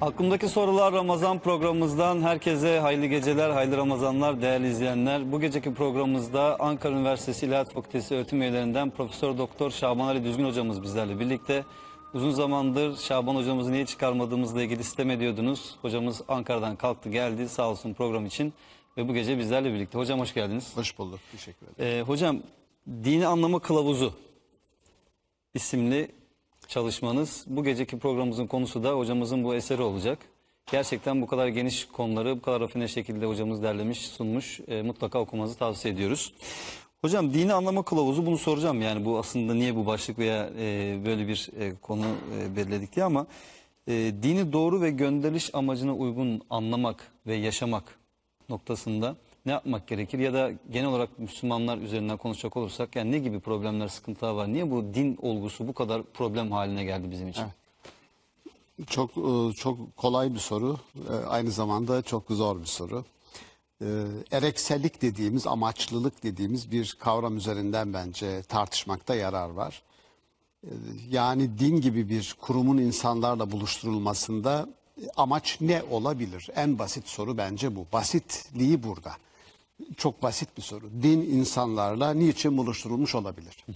Aklımdaki sorular Ramazan programımızdan herkese hayırlı geceler, hayırlı Ramazanlar değerli izleyenler. Bu geceki programımızda Ankara Üniversitesi İlahiyat Fakültesi öğretim üyelerinden Profesör Doktor Şaban Ali Düzgün hocamız bizlerle birlikte. Uzun zamandır Şaban hocamızı niye çıkarmadığımızla ilgili sistem ediyordunuz. Hocamız Ankara'dan kalktı geldi sağ olsun program için ve bu gece bizlerle birlikte. Hocam hoş geldiniz. Hoş bulduk. Teşekkür ederim. Ee, hocam Dini Anlama Kılavuzu isimli çalışmanız. Bu geceki programımızın konusu da hocamızın bu eseri olacak. Gerçekten bu kadar geniş konuları bu kadar rafine şekilde hocamız derlemiş, sunmuş. Ee, mutlaka okumanızı tavsiye ediyoruz. Hocam dini anlama kılavuzu bunu soracağım. Yani bu aslında niye bu başlık veya e, böyle bir e, konu e, belirledik diye ama e, dini doğru ve gönderiliş amacına uygun anlamak ve yaşamak noktasında ne yapmak gerekir ya da genel olarak Müslümanlar üzerinden konuşacak olursak yani ne gibi problemler, sıkıntılar var? Niye bu din olgusu bu kadar problem haline geldi bizim için? Çok e, çok kolay bir soru. E, Aynı zamanda çok zor bir soru. E, Ereksellik dediğimiz, amaçlılık dediğimiz bir kavram üzerinden bence tartışmakta yarar var. Yani din gibi bir kurumun insanlarla buluşturulmasında amaç ne olabilir? En basit soru bence bu. Basitliği burada. Çok basit bir soru. Din insanlarla niçin buluşturulmuş olabilir?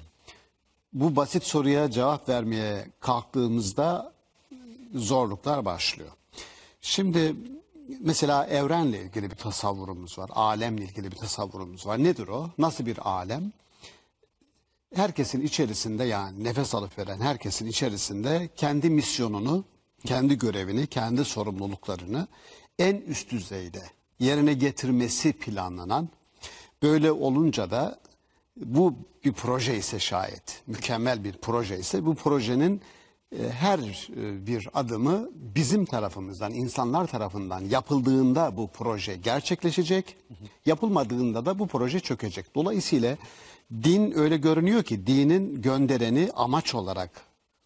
Bu basit soruya cevap vermeye kalktığımızda zorluklar başlıyor. Şimdi mesela evrenle ilgili bir tasavvurumuz var. Alemle ilgili bir tasavvurumuz var. Nedir o? Nasıl bir alem? Herkesin içerisinde yani nefes alıp veren herkesin içerisinde kendi misyonunu, kendi görevini, kendi sorumluluklarını en üst düzeyde yerine getirmesi planlanan böyle olunca da bu bir proje ise şayet, mükemmel bir proje ise bu projenin e, her e, bir adımı bizim tarafımızdan, insanlar tarafından yapıldığında bu proje gerçekleşecek, yapılmadığında da bu proje çökecek. Dolayısıyla din öyle görünüyor ki dinin göndereni amaç olarak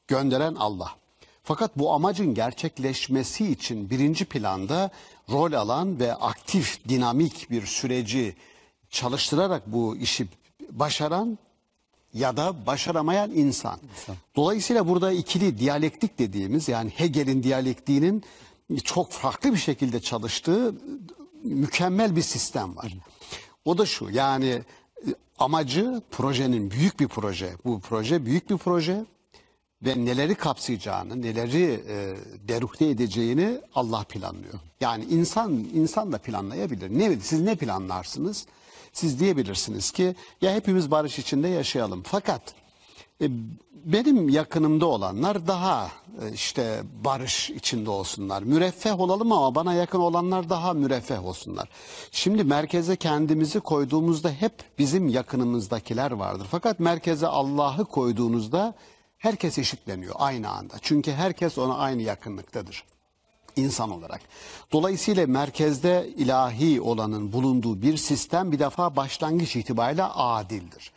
gönderen Allah. Fakat bu amacın gerçekleşmesi için birinci planda rol alan ve aktif, dinamik bir süreci çalıştırarak bu işi başaran ya da başaramayan insan. Dolayısıyla burada ikili diyalektik dediğimiz yani Hegel'in diyalektiğinin çok farklı bir şekilde çalıştığı mükemmel bir sistem var. O da şu yani e, amacı projenin büyük bir proje. Bu proje büyük bir proje ve neleri kapsayacağını, neleri e, deruhte edeceğini Allah planlıyor. Yani insan insan da planlayabilir. Ne siz ne planlarsınız? Siz diyebilirsiniz ki ya hepimiz barış içinde yaşayalım. Fakat e, benim yakınımda olanlar daha e, işte barış içinde olsunlar. Müreffeh olalım ama bana yakın olanlar daha müreffeh olsunlar. Şimdi merkeze kendimizi koyduğumuzda hep bizim yakınımızdakiler vardır. Fakat merkeze Allah'ı koyduğunuzda herkes eşitleniyor aynı anda. Çünkü herkes ona aynı yakınlıktadır insan olarak. Dolayısıyla merkezde ilahi olanın bulunduğu bir sistem bir defa başlangıç itibariyle adildir.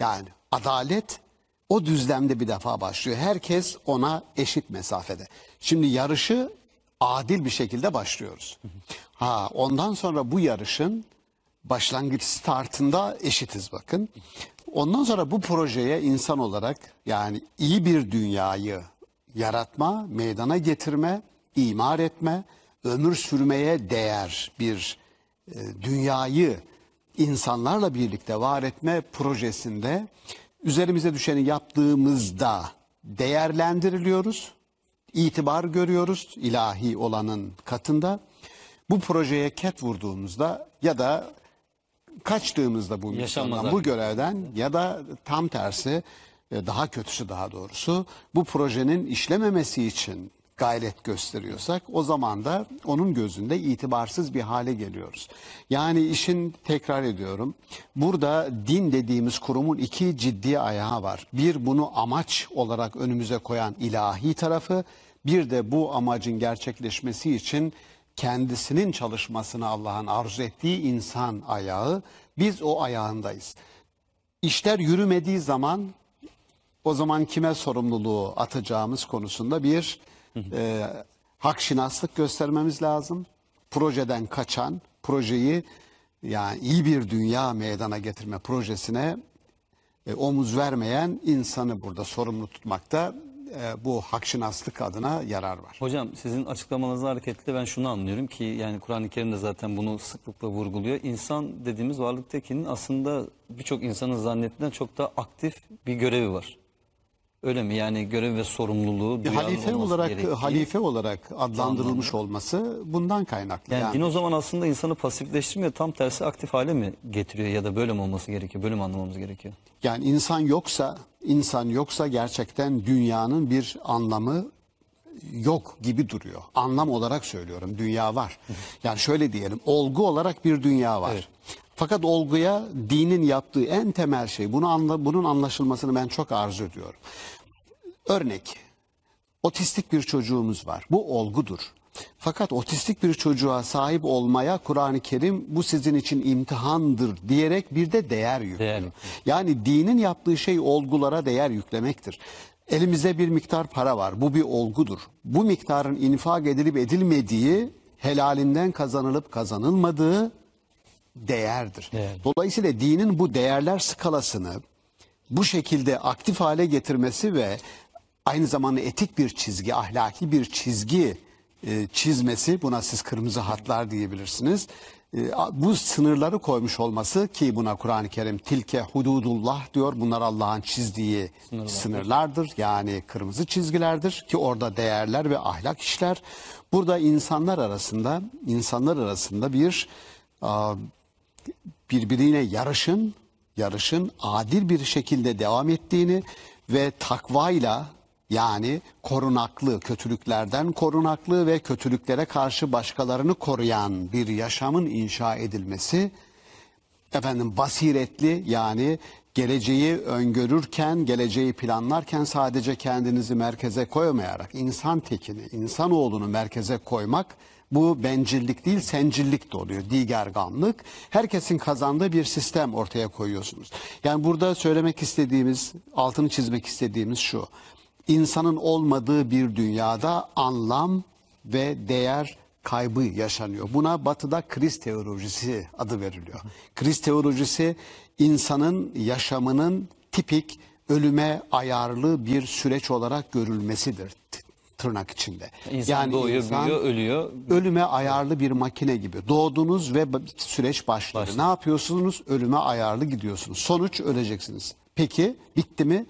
Yani adalet o düzlemde bir defa başlıyor. Herkes ona eşit mesafede. Şimdi yarışı adil bir şekilde başlıyoruz. Ha ondan sonra bu yarışın başlangıç startında eşitiz bakın. Ondan sonra bu projeye insan olarak yani iyi bir dünyayı yaratma, meydana getirme, imar etme, ömür sürmeye değer bir e, dünyayı insanlarla birlikte var etme projesinde üzerimize düşeni yaptığımızda değerlendiriliyoruz, itibar görüyoruz ilahi olanın katında. Bu projeye ket vurduğumuzda ya da kaçtığımızda bu misyondan, bu görevden ya da tam tersi e, daha kötüsü daha doğrusu bu projenin işlememesi için gayret gösteriyorsak o zaman da onun gözünde itibarsız bir hale geliyoruz. Yani işin tekrar ediyorum burada din dediğimiz kurumun iki ciddi ayağı var. Bir bunu amaç olarak önümüze koyan ilahi tarafı bir de bu amacın gerçekleşmesi için kendisinin çalışmasını Allah'ın arzu ettiği insan ayağı biz o ayağındayız. İşler yürümediği zaman o zaman kime sorumluluğu atacağımız konusunda bir e, hakşinaslık göstermemiz lazım. Projeden kaçan, projeyi yani iyi bir dünya meydana getirme projesine e, omuz vermeyen insanı burada sorumlu tutmakta e, bu hakşinaslık adına yarar var. Hocam sizin açıklamanızla hareketle ben şunu anlıyorum ki yani Kur'an-ı Kerim de zaten bunu sıklıkla vurguluyor. İnsan dediğimiz varlıktakinin aslında birçok insanın zannettiğinden çok daha aktif bir görevi var. Öyle mi? Yani görev ve sorumluluğu Bir duyarlı halife olarak gerektiği. halife olarak adlandırılmış olması bundan kaynaklı. Yani, Yani, din o zaman aslında insanı pasifleştirmiyor. Tam tersi aktif hale mi getiriyor ya da böyle mi olması gerekiyor? Böyle mi anlamamız gerekiyor? yani insan yoksa insan yoksa gerçekten dünyanın bir anlamı yok gibi duruyor. Anlam olarak söylüyorum. Dünya var. Yani şöyle diyelim. Olgu olarak bir dünya var. Evet. Fakat olguya dinin yaptığı en temel şey, bunu anla, bunun anlaşılmasını ben çok arzu ediyorum. Örnek, otistik bir çocuğumuz var. Bu olgudur. Fakat otistik bir çocuğa sahip olmaya Kur'an-ı Kerim bu sizin için imtihandır diyerek bir de değer yüklüyor. Değer. Yani dinin yaptığı şey olgulara değer yüklemektir. Elimizde bir miktar para var. Bu bir olgudur. Bu miktarın infak edilip edilmediği, helalinden kazanılıp kazanılmadığı değerdir. Değer. Dolayısıyla dinin bu değerler skalasını bu şekilde aktif hale getirmesi ve aynı zamanda etik bir çizgi, ahlaki bir çizgi e, çizmesi, buna siz kırmızı hatlar diyebilirsiniz. E, bu sınırları koymuş olması ki buna Kur'an-ı Kerim tilke hududullah diyor. Bunlar Allah'ın çizdiği sınırlardır. Yani kırmızı çizgilerdir ki orada değerler ve ahlak işler. Burada insanlar arasında insanlar arasında bir birbirine yarışın, yarışın adil bir şekilde devam ettiğini ve takvayla yani korunaklı, kötülüklerden korunaklı ve kötülüklere karşı başkalarını koruyan bir yaşamın inşa edilmesi efendim basiretli yani geleceği öngörürken, geleceği planlarken sadece kendinizi merkeze koymayarak insan tekini, insanoğlunu merkeze koymak bu bencillik değil sencillik de oluyor. Digergamlık. Herkesin kazandığı bir sistem ortaya koyuyorsunuz. Yani burada söylemek istediğimiz, altını çizmek istediğimiz şu. İnsanın olmadığı bir dünyada anlam ve değer kaybı yaşanıyor. Buna batıda kriz teolojisi adı veriliyor. Kriz teolojisi insanın yaşamının tipik ölüme ayarlı bir süreç olarak görülmesidir tırnak içinde. İnsan doğuyor, büyüyor, ölüyor. ölüme ayarlı bir makine gibi. Doğdunuz ve süreç başladı. Başladı. Ne yapıyorsunuz? Ölüme ayarlı gidiyorsunuz. Sonuç öleceksiniz. Peki bitti mi?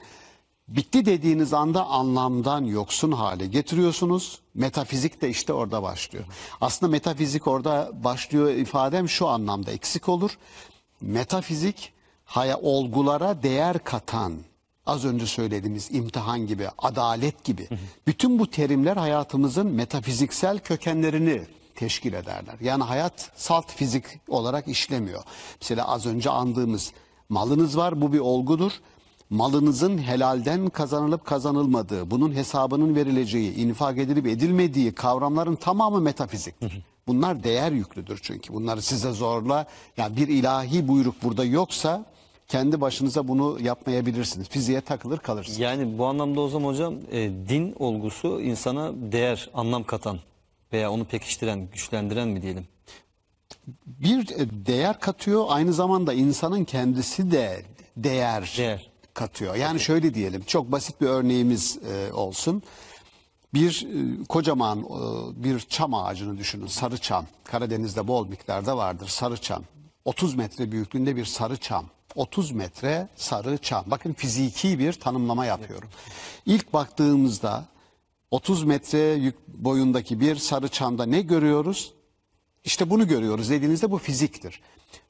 Bitti dediğiniz anda anlamdan yoksun hale getiriyorsunuz. Metafizik de işte orada başlıyor. Aslında metafizik orada başlıyor ifadem şu anlamda eksik olur. Metafizik haya olgulara değer katan az önce söylediğimiz imtihan gibi, adalet gibi bütün bu terimler hayatımızın metafiziksel kökenlerini teşkil ederler. Yani hayat salt fizik olarak işlemiyor. Mesela az önce andığımız malınız var bu bir olgudur. Malınızın helalden kazanılıp kazanılmadığı, bunun hesabının verileceği, infak edilip edilmediği kavramların tamamı metafizik. Bunlar değer yüklüdür çünkü. Bunları size zorla, yani bir ilahi buyruk burada yoksa kendi başınıza bunu yapmayabilirsiniz. Fiziğe takılır kalırsınız. Yani bu anlamda o zaman hocam e, din olgusu insana değer, anlam katan veya onu pekiştiren, güçlendiren mi diyelim? bir e, değer katıyor aynı zamanda insanın kendisi de değer, Değer. katıyor. Yani şöyle diyelim çok basit bir örneğimiz e, olsun. Bir e, kocaman e, bir çam ağacını düşünün sarı çam. Karadeniz'de bol miktarda vardır sarı çam. 30 metre büyüklüğünde bir sarı çam. 30 metre sarı çam. Bakın fiziki bir tanımlama yapıyorum. İlk baktığımızda 30 metre yük boyundaki bir sarı çamda ne görüyoruz? İşte bunu görüyoruz dediğinizde bu fiziktir.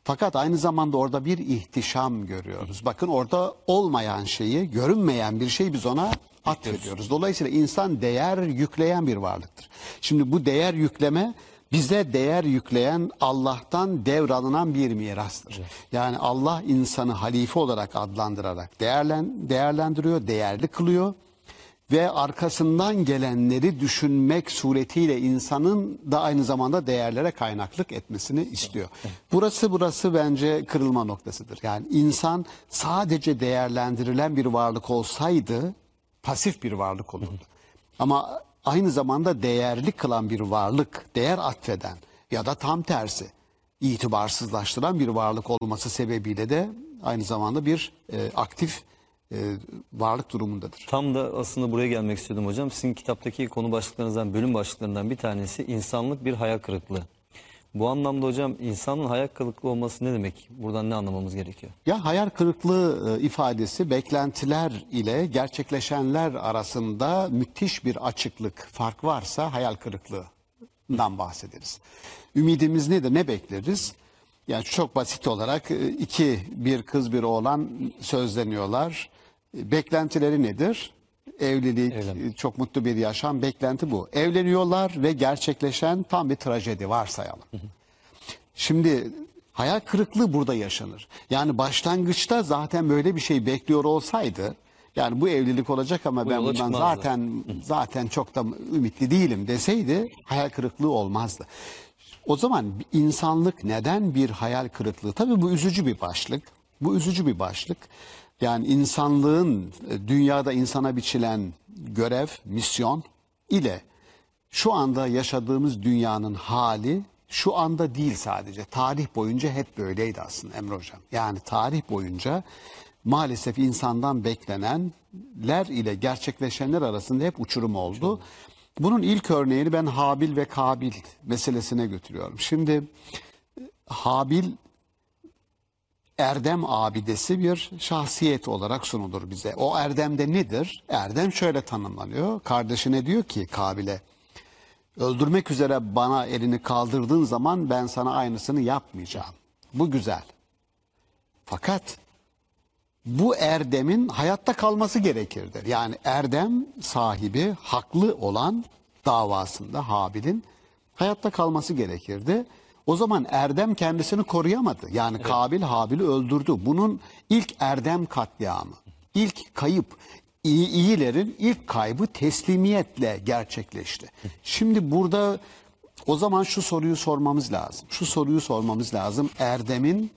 Fakat aynı zamanda orada bir ihtişam görüyoruz. Bakın orada olmayan şeyi, görünmeyen bir şeyi biz ona atfediyoruz. Dolayısıyla insan değer yükleyen bir varlıktır. Şimdi bu değer yükleme bize değer yükleyen Allah'tan devralınan bir mirastır. Yani Allah insanı halife olarak adlandırarak değerlen, değerlendiriyor, değerli kılıyor ve arkasından gelenleri düşünmek suretiyle insanın da aynı zamanda değerlere kaynaklık etmesini istiyor. Burası burası bence kırılma noktasıdır. Yani insan sadece değerlendirilen bir varlık olsaydı pasif bir varlık olurdu. Ama aynı zamanda değerli kılan bir varlık, değer atfeden ya da tam tersi itibarsızlaştıran bir varlık olması sebebiyle de aynı zamanda bir e, aktif e, varlık durumundadır. Tam da aslında buraya gelmek istiyordum hocam. Sizin kitaptaki konu başlıklarınızdan, bölüm başlıklarından bir tanesi insanlık bir hayal kırıklığı. Bu anlamda hocam insanın hayal kırıklığı olması ne demek? Buradan ne anlamamız gerekiyor? Ya hayal kırıklığı e, ifadesi beklentiler ile gerçekleşenler arasında müthiş bir açıklık, fark varsa hayal kırıklığından bahsederiz. Ümidimiz nedir? Ne bekleriz? Yani çok basit olarak e, iki bir kız bir oğlan sözleniyorlar. E, Beklentileri nedir? Evlilik, Evlenmek. çok mutlu bir yaşam beklenti bu. Evleniyorlar ve gerçekleşen tam bir trajedi varsayalım. Şimdi hayal kırıklığı burada yaşanır. Yani başlangıçta zaten böyle bir şey bekliyor olsaydı yani bu evlilik olacak ama Bu ben bundan çıkmazdı. zaten zaten çok da ümitli değilim deseydi hayal kırıklığı olmazdı. O zaman insanlık neden bir hayal kırıklığı? Tabii bu üzücü bir başlık. Bu üzücü bir başlık. Yani insanlığın e, dünyada insana biçilen görev, misyon ile şu anda yaşadığımız dünyanın hali şu anda değil sadece. Tarih boyunca hep böyleydi aslında Emre Hocam. Yani tarih boyunca maalesef insandan beklenenler ile gerçekleşenler arasında hep uçurum oldu. Bunun ilk örneğini ben Habil ve Kabil meselesine götürüyorum. Şimdi Habil erdem abidesi bir şahsiyet olarak sunulur bize. O erdemde nedir? Erdem şöyle tanımlanıyor. Kardeşine diyor ki Kabil'e öldürmek üzere bana elini kaldırdığın zaman ben sana aynısını yapmayacağım. Bu güzel. Fakat bu erdemin hayatta kalması gerekirdir. Yani erdem sahibi haklı olan davasında Habil'in hayatta kalması gerekirdi. O zaman erdem kendisini koruyamadı. Yani Kabil Habil'i öldürdü. Bunun ilk erdem katliamı, ilk kayıp, iyi, iyilerin ilk kaybı teslimiyetle gerçekleşti. Şimdi burada o zaman şu soruyu sormamız lazım. Şu soruyu sormamız lazım. Erdemin,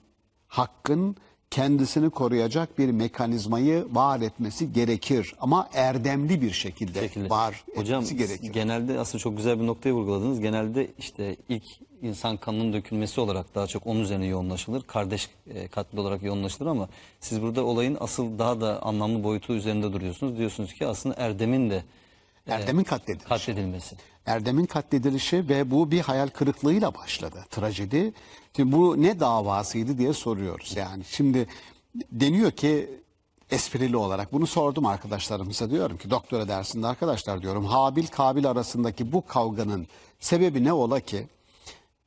hakkın kendisini koruyacak bir mekanizmayı var etmesi gerekir. Ama erdemli bir şekilde, şekilde. var Hocam etmesi gerekir. genelde aslında çok güzel bir noktayı vurguladınız. Genelde işte ilk insan kanının dökülmesi olarak daha çok onun üzerine yoğunlaşılır. Kardeş e, katli olarak yoğunlaşılır ama siz burada olayın asıl daha da anlamlı boyutu üzerinde duruyorsunuz. Diyorsunuz ki aslında Erdem'in de Erdemin katledilişi. katledilmesi. Erdem'in katledilişi ve bu bir hayal kırıklığıyla başladı. Trajedi. Şimdi bu ne davasıydı diye soruyoruz. Yani şimdi deniyor ki esprili olarak bunu sordum arkadaşlarımıza diyorum ki doktora dersinde arkadaşlar diyorum Habil Kabil arasındaki bu kavganın sebebi ne ola ki?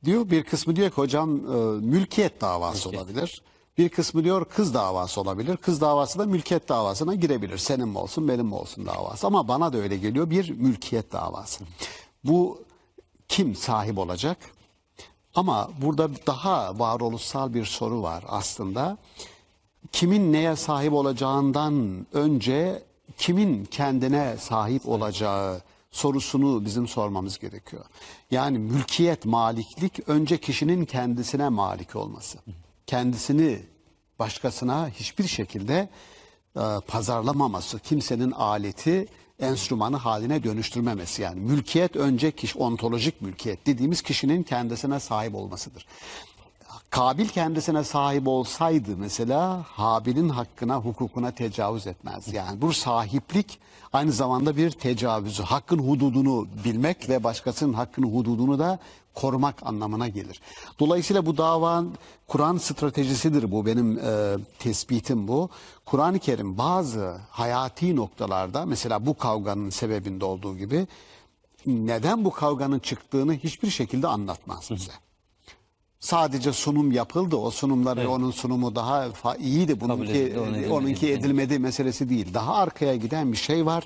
Diyor bir kısmı diyor ki hocam e, mülkiyet davası olabilir. Bir kısmı diyor kız davası olabilir. Kız davası da mülkiyet davasına girebilir. Senin mi olsun benim mi olsun davası. Ama bana da öyle geliyor bir mülkiyet davası. Bu kim sahip olacak? Ama burada daha varoluşsal bir soru var aslında. Kimin neye sahip olacağından önce kimin kendine sahip olacağı sorusunu bizim sormamız gerekiyor. Yani mülkiyet, maliklik önce kişinin kendisine malik olması. Kendisini başkasına hiçbir şekilde e, pazarlamaması, kimsenin aleti, enstrümanı haline dönüştürmemesi. Yani mülkiyet önce kişi, ontolojik mülkiyet dediğimiz kişinin kendisine sahip olmasıdır. Kabil kendisine sahip olsaydı mesela Habil'in hakkına, hukukuna tecavüz etmez. Yani bu sahiplik aynı zamanda bir tecavüzü. Hakkın hududunu bilmek ve başkasının hakkının hududunu da korumak anlamına gelir. Dolayısıyla bu davanın Kur'an stratejisidir bu benim e, tespitim bu. Kur'an-ı Kerim bazı hayati noktalarda mesela bu kavganın sebebinde olduğu gibi neden bu kavganın çıktığını hiçbir şekilde anlatmaz bize sadece sunum yapıldı. O sunumları onun sunumu daha iyiydi. Bununki edildi, edilmedi. onunki edilmedi meselesi değil. Daha arkaya giden bir şey var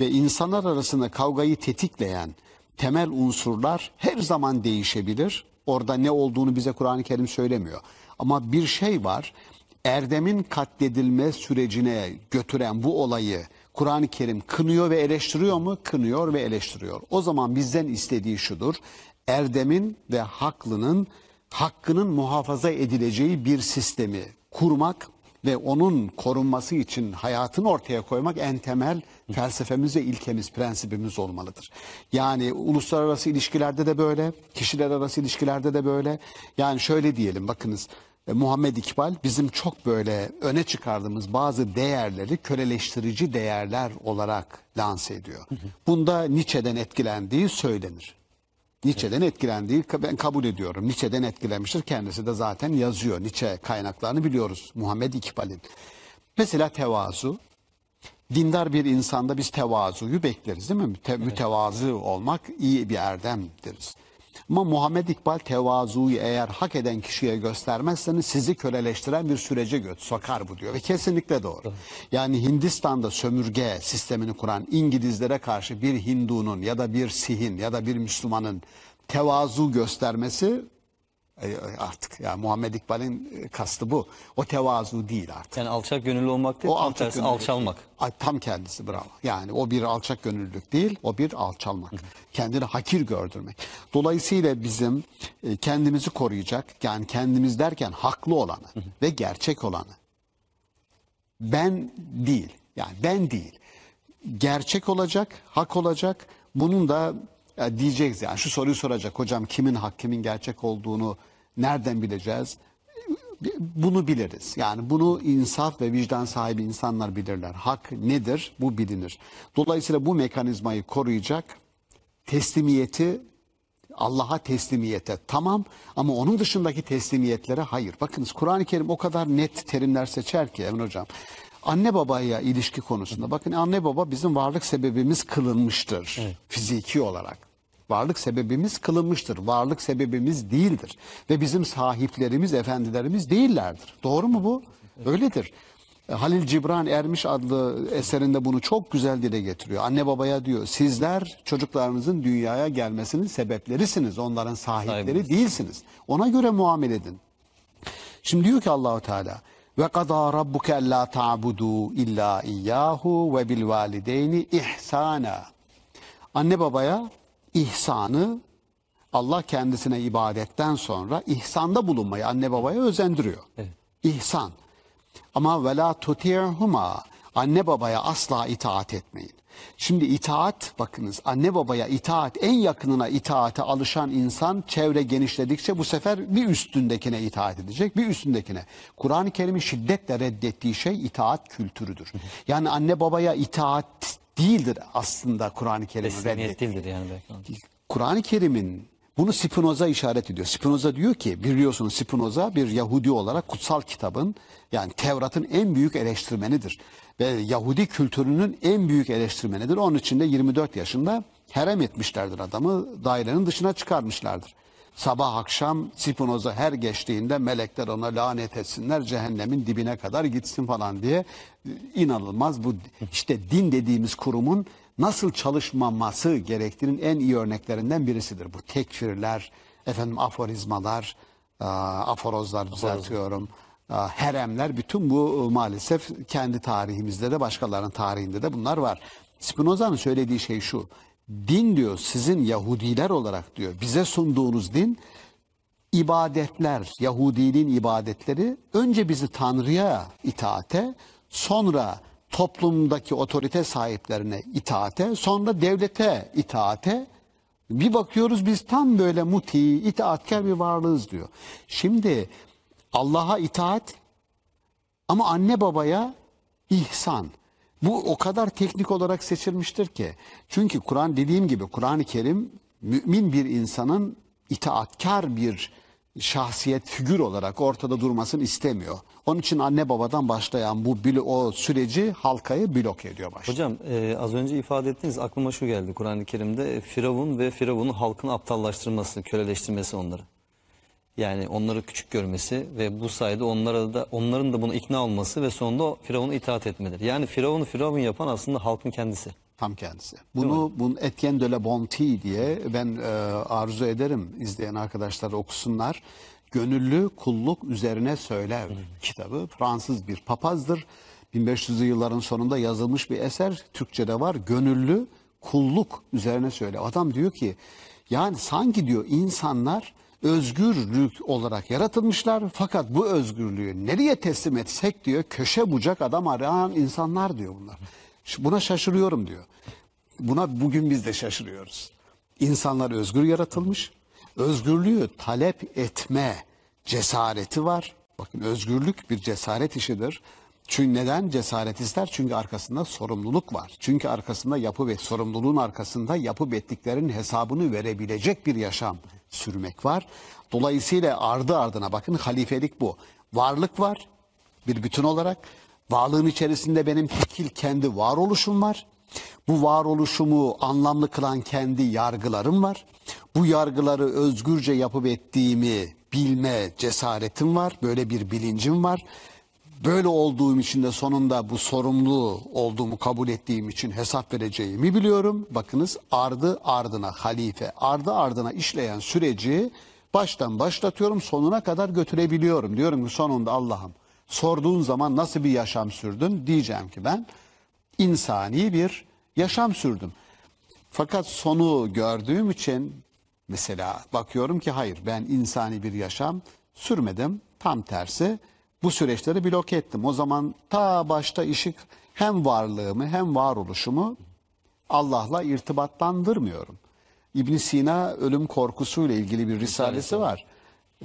ve insanlar arasında kavgayı tetikleyen temel unsurlar her zaman değişebilir. Orada ne olduğunu bize Kur'an-ı Kerim söylemiyor. Ama bir şey var. Erdemin katledilme sürecine götüren bu olayı Kur'an-ı Kerim kınıyor ve eleştiriyor mu? Kınıyor ve eleştiriyor. O zaman bizden istediği şudur. Erdemin ve haklının hakkının muhafaza edileceği bir sistemi kurmak ve onun korunması için hayatını ortaya koymak en temel felsefemiz ve ilkemiz, prensibimiz olmalıdır. Yani uluslararası ilişkilerde de böyle, kişiler arası ilişkilerde de böyle. Yani şöyle diyelim bakınız e, Muhammed İkbal bizim çok böyle öne çıkardığımız bazı değerleri köleleştirici değerler olarak lanse ediyor. Bunda Nietzsche'den etkilendiği söylenir. Nietzsche'den etkilendiği ben kabul ediyorum. Nietzsche'den etkilenmiştir. Kendisi de zaten yazıyor. Nietzsche kaynaklarını biliyoruz. Muhammed İkbal'in. Mesela tevazu. Dindar bir insanda biz tevazuyu bekleriz değil mi? Müte- Mütevazı olmak iyi bir erdemdir. Ama Muhammed İkbal tevazuyu eğer hak eden kişiye göstermezseniz sizi köleleştiren bir sürece göt sokar bu diyor ve kesinlikle doğru. Yani Hindistan'da sömürge sistemini kuran İngilizlere karşı bir Hindu'nun ya da bir Sihin ya da bir Müslümanın tevazu göstermesi artık ya Muhammed İkbal'in e, kastı bu. O tevazu değil artık. Yani alçak gönüllü olmak değil, O tam alçak tersi gönüllülük. alçalmak. Ay, tam kendisi bravo. Yani o bir alçak gönüllülük değil, o bir alçalmak. Kendini hakir gördürmek. Dolayısıyla bizim e, kendimizi koruyacak, yani kendimiz derken haklı olanı ve gerçek olanı. Ben değil, yani ben değil. Gerçek olacak, hak olacak. Bunun da e, diyeceğiz yani şu soruyu soracak hocam kimin hak kimin gerçek olduğunu nereden bileceğiz? bunu biliriz. Yani bunu insaf ve vicdan sahibi insanlar bilirler. Hak nedir? Bu bilinir. Dolayısıyla bu mekanizmayı koruyacak teslimiyeti Allah'a teslimiyete tamam ama onun dışındaki teslimiyetlere hayır. Bakınız Kur'an-ı Kerim o kadar net terimler seçer ki Emin Hocam. Anne babaya ilişki konusunda bakın anne baba bizim varlık sebebimiz kılınmıştır fiziki olarak. Varlık sebebimiz kılınmıştır. Varlık sebebimiz değildir. Ve bizim sahiplerimiz, efendilerimiz değillerdir. Doğru mu bu? Öyledir. E, Halil Cibran Ermiş adlı eserinde bunu çok güzel dile getiriyor. Anne babaya diyor sizler çocuklarınızın dünyaya gelmesinin sebeplerisiniz. Onların sahipleri değilsiniz. Ona göre muamele edin. Şimdi diyor ki Allahu Teala ve qada rabbuke alla ta'budu illa iyyahu ve bil valideyni ihsana. Anne babaya ihsanı Allah kendisine ibadetten sonra ihsanda bulunmayı anne babaya özendiriyor. İhsan. Ama ve la tuti'huma anne babaya asla itaat etmeyin. Şimdi itaat bakınız anne babaya itaat en yakınına itaate alışan insan çevre genişledikçe bu sefer bir üstündekine itaat edecek bir üstündekine. Kur'an-ı Kerim'in şiddetle reddettiği şey itaat kültürüdür. Yani anne babaya itaat değildir aslında Kur'an-ı Teslimiyet reddettiği. yani belki. Kur'an-ı Kerim'in bunu Spinoza işaret ediyor. Spinoza diyor ki biliyorsunuz Spinoza bir Yahudi olarak kutsal kitabın yani Tevrat'ın en büyük eleştirmenidir. Ve Yahudi kültürünün en büyük eleştirmenidir. Onun için de 24 yaşında herem etmişlerdir adamı dairenin dışına çıkarmışlardır. Sabah akşam Spinoza her geçtiğinde melekler ona lanet etsinler cehennemin dibine kadar gitsin falan diye inanılmaz bu işte din dediğimiz kurumun nasıl çalışmaması gerektiğinin en iyi örneklerinden birisidir. Bu tekfirler, efendim aforizmalar, aa, aforozlar düzeltiyorum, aa, heremler bütün bu e, maalesef kendi tarihimizde de başkalarının tarihinde de bunlar var. Spinoza'nın söylediği şey şu. Din diyor sizin Yahudiler olarak diyor bize sunduğunuz din ibadetler, Yahudiliğin ibadetleri önce bizi Tanrı'ya itaate, sonra toplumdaki otorite sahiplerine itaate, sonra devlete itaate. Bir bakıyoruz biz tam böyle muti, itaatkar bir varlığız diyor. Şimdi Allah'a itaat ama anne babaya ihsan. Bu o kadar teknik olarak seçilmiştir ki. Çünkü Kur'an dediğim gibi Kur'an-ı Kerim mümin bir insanın itaatkar bir şahsiyet figür olarak ortada durmasını istemiyor. Onun için anne babadan başlayan bu o süreci halkayı blok ediyor başta. Hocam e, az önce ifade ettiniz aklıma şu geldi Kur'an-ı Kerim'de e, Firavun ve Firavun'un halkını aptallaştırması, köleleştirmesi onları. Yani onları küçük görmesi ve bu sayede onlara da onların da buna ikna olması ve sonunda Firavun'a itaat etmeleri. Yani Firavun'u Firavun yapan aslında halkın kendisi. Tam kendisi. Bunu bunun Etienne de la Bonté diye ben e, arzu ederim izleyen arkadaşlar okusunlar. Gönüllü kulluk üzerine söyler kitabı. Fransız bir papazdır. 1500'lü yılların sonunda yazılmış bir eser. Türkçe'de var. Gönüllü kulluk üzerine söyle. Adam diyor ki yani sanki diyor insanlar özgürlük olarak yaratılmışlar fakat bu özgürlüğü nereye teslim etsek diyor köşe bucak adam arayan insanlar diyor bunlar. Buna şaşırıyorum diyor. Buna bugün biz de şaşırıyoruz. İnsanlar özgür yaratılmış. Özgürlüğü talep etme cesareti var. Bakın özgürlük bir cesaret işidir. Çünkü neden cesaret ister? Çünkü arkasında sorumluluk var. Çünkü arkasında yapı ve sorumluluğun arkasında yapıp ettiklerinin hesabını verebilecek bir yaşam sürmek var. Dolayısıyla ardı ardına bakın halifelik bu. Varlık var bir bütün olarak. Varlığın içerisinde benim tekil kendi varoluşum var. Bu varoluşumu anlamlı kılan kendi yargılarım var. Bu yargıları özgürce yapıp ettiğimi bilme cesaretim var. Böyle bir bilincim var. Böyle olduğum için de sonunda bu sorumlu olduğumu kabul ettiğim için hesap vereceğimi biliyorum. Bakınız ardı ardına halife, ardı ardına işleyen süreci baştan başlatıyorum sonuna kadar götürebiliyorum. Diyorum ki sonunda Allah'ım sorduğun zaman nasıl bir yaşam sürdün diyeceğim ki ben insani bir yaşam sürdüm. Fakat sonu gördüğüm için mesela bakıyorum ki hayır ben insani bir yaşam sürmedim. Tam tersi bu süreçleri blok ettim. O zaman ta başta işi hem varlığımı hem varoluşumu Allah'la irtibatlandırmıyorum. İbn Sina ölüm korkusuyla ilgili bir risalesi var.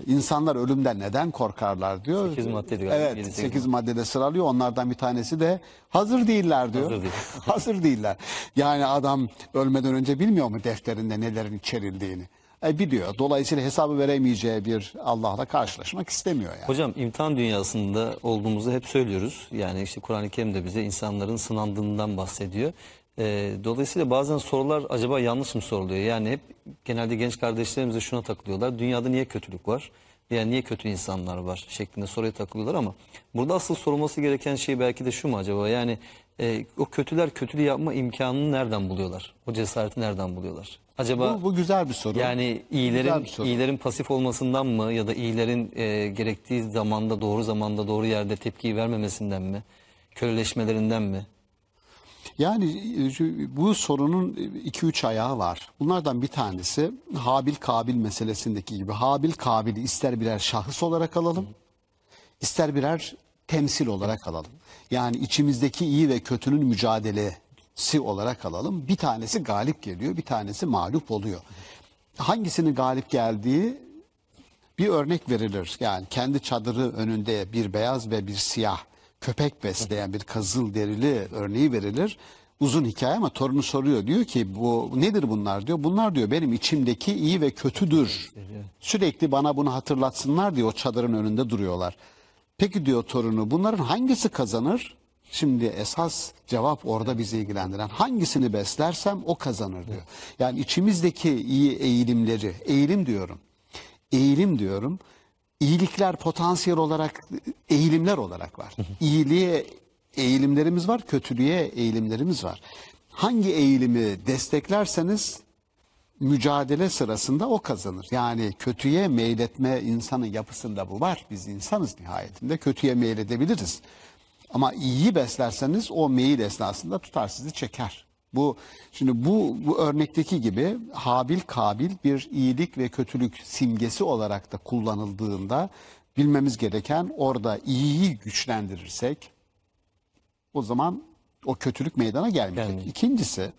İnsanlar ölümden neden korkarlar diyor. Sekiz maddeydi galiba, Evet, yedi, sekiz 8 maddede sıralıyor. Onlardan bir tanesi de hazır değiller diyor. Hazır değil. hazır değiller. Yani adam ölmeden önce bilmiyor mu defterinde nelerin içerildiğini? E biliyor. Dolayısıyla hesabı veremeyeceği bir Allah'la karşılaşmak istemiyor yani. Hocam imtihan dünyasında olduğumuzu hep söylüyoruz. Yani işte Kur'an-ı Kerim de bize insanların sınandığından bahsediyor. Ee, dolayısıyla bazen sorular acaba yanlış mı soruluyor? Yani hep genelde genç kardeşlerimiz de şuna takılıyorlar. Dünyada niye kötülük var? Yani niye kötü insanlar var şeklinde soruya takılıyorlar ama burada asıl sorulması gereken şey belki de şu mu acaba? Yani e, o kötüler kötülüğü yapma imkanını nereden buluyorlar? O cesareti nereden buluyorlar? Acaba Bu, bu güzel bir soru. yani iyilerin soru. iyilerin pasif olmasından mı ya da iyilerin e, gerektiği zamanda doğru zamanda doğru yerde tepkiyi vermemesinden mi? Köleleşmelerinden mi? Yani e, bu sorunun 2-3 ayağı var. Bunlardan bir tanesi Habil Kabil meselesindeki gibi. Habil Kabil'i ister birer şahıs olarak alalım, ister birer temsil olarak alalım. Yani içimizdeki iyi ve kötünün mücadelesi olarak alalım. Bir tanesi galip geliyor, bir tanesi mağlup oluyor. Hangisinin galip geldiği bir örnek verilir. Yani kendi çadırı önünde bir beyaz ve bir siyah köpek besleyen bir kızıl derili örneği verilir. Uzun hikaye ama torunu soruyor. Diyor ki bu nedir bunlar diyor. Bunlar diyor benim içimdeki iyi ve kötüdür. Sürekli bana bunu hatırlatsınlar diyor o çadırın önünde duruyorlar. Peki diyor torunu bunların hangisi kazanır? Şimdi esas cevap orada bizi ilgilendiren hangisini beslersem o kazanır diyor. Yani içimizdeki iyi eğilimleri, eğilim diyorum eğilim diyorum. İyilikler potansiyel olarak eğilimler olarak var. İyiliğe eğilimlerimiz var, kötülüğe eğilimlerimiz var. Hangi eğilimi desteklerseniz mücadele sırasında o kazanır. Yani kötüye meyletme insanın yapısında bu var. Biz insanız nihayetinde. Kötüye meyledebiliriz. Ama iyiyi beslerseniz o meyil esnasında tutar sizi çeker. Bu şimdi bu bu örnekteki gibi Habil Kabil bir iyilik ve kötülük simgesi olarak da kullanıldığında bilmemiz gereken orada iyiyi güçlendirirsek o zaman o kötülük meydana gelmeyecek. Gelmeyecek. İkincisi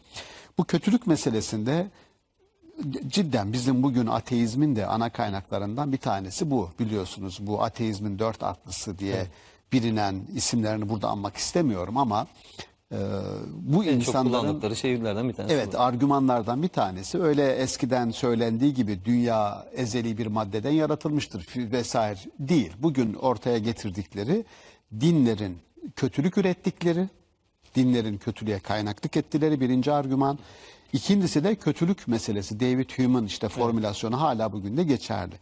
bu kötülük meselesinde cidden bizim bugün ateizmin de ana kaynaklarından bir tanesi bu. Biliyorsunuz bu ateizmin dört atlısı diye bilinen isimlerini burada anmak istemiyorum ama e, bu En çok insanların kullandıkları şehirlerden bir tanesi. Evet bu. argümanlardan bir tanesi öyle eskiden söylendiği gibi dünya ezeli bir maddeden yaratılmıştır vesaire değil. Bugün ortaya getirdikleri dinlerin kötülük ürettikleri, dinlerin kötülüğe kaynaklık ettileri birinci argüman. İkincisi de kötülük meselesi. David Hume'un işte formülasyonu hala bugün de geçerli.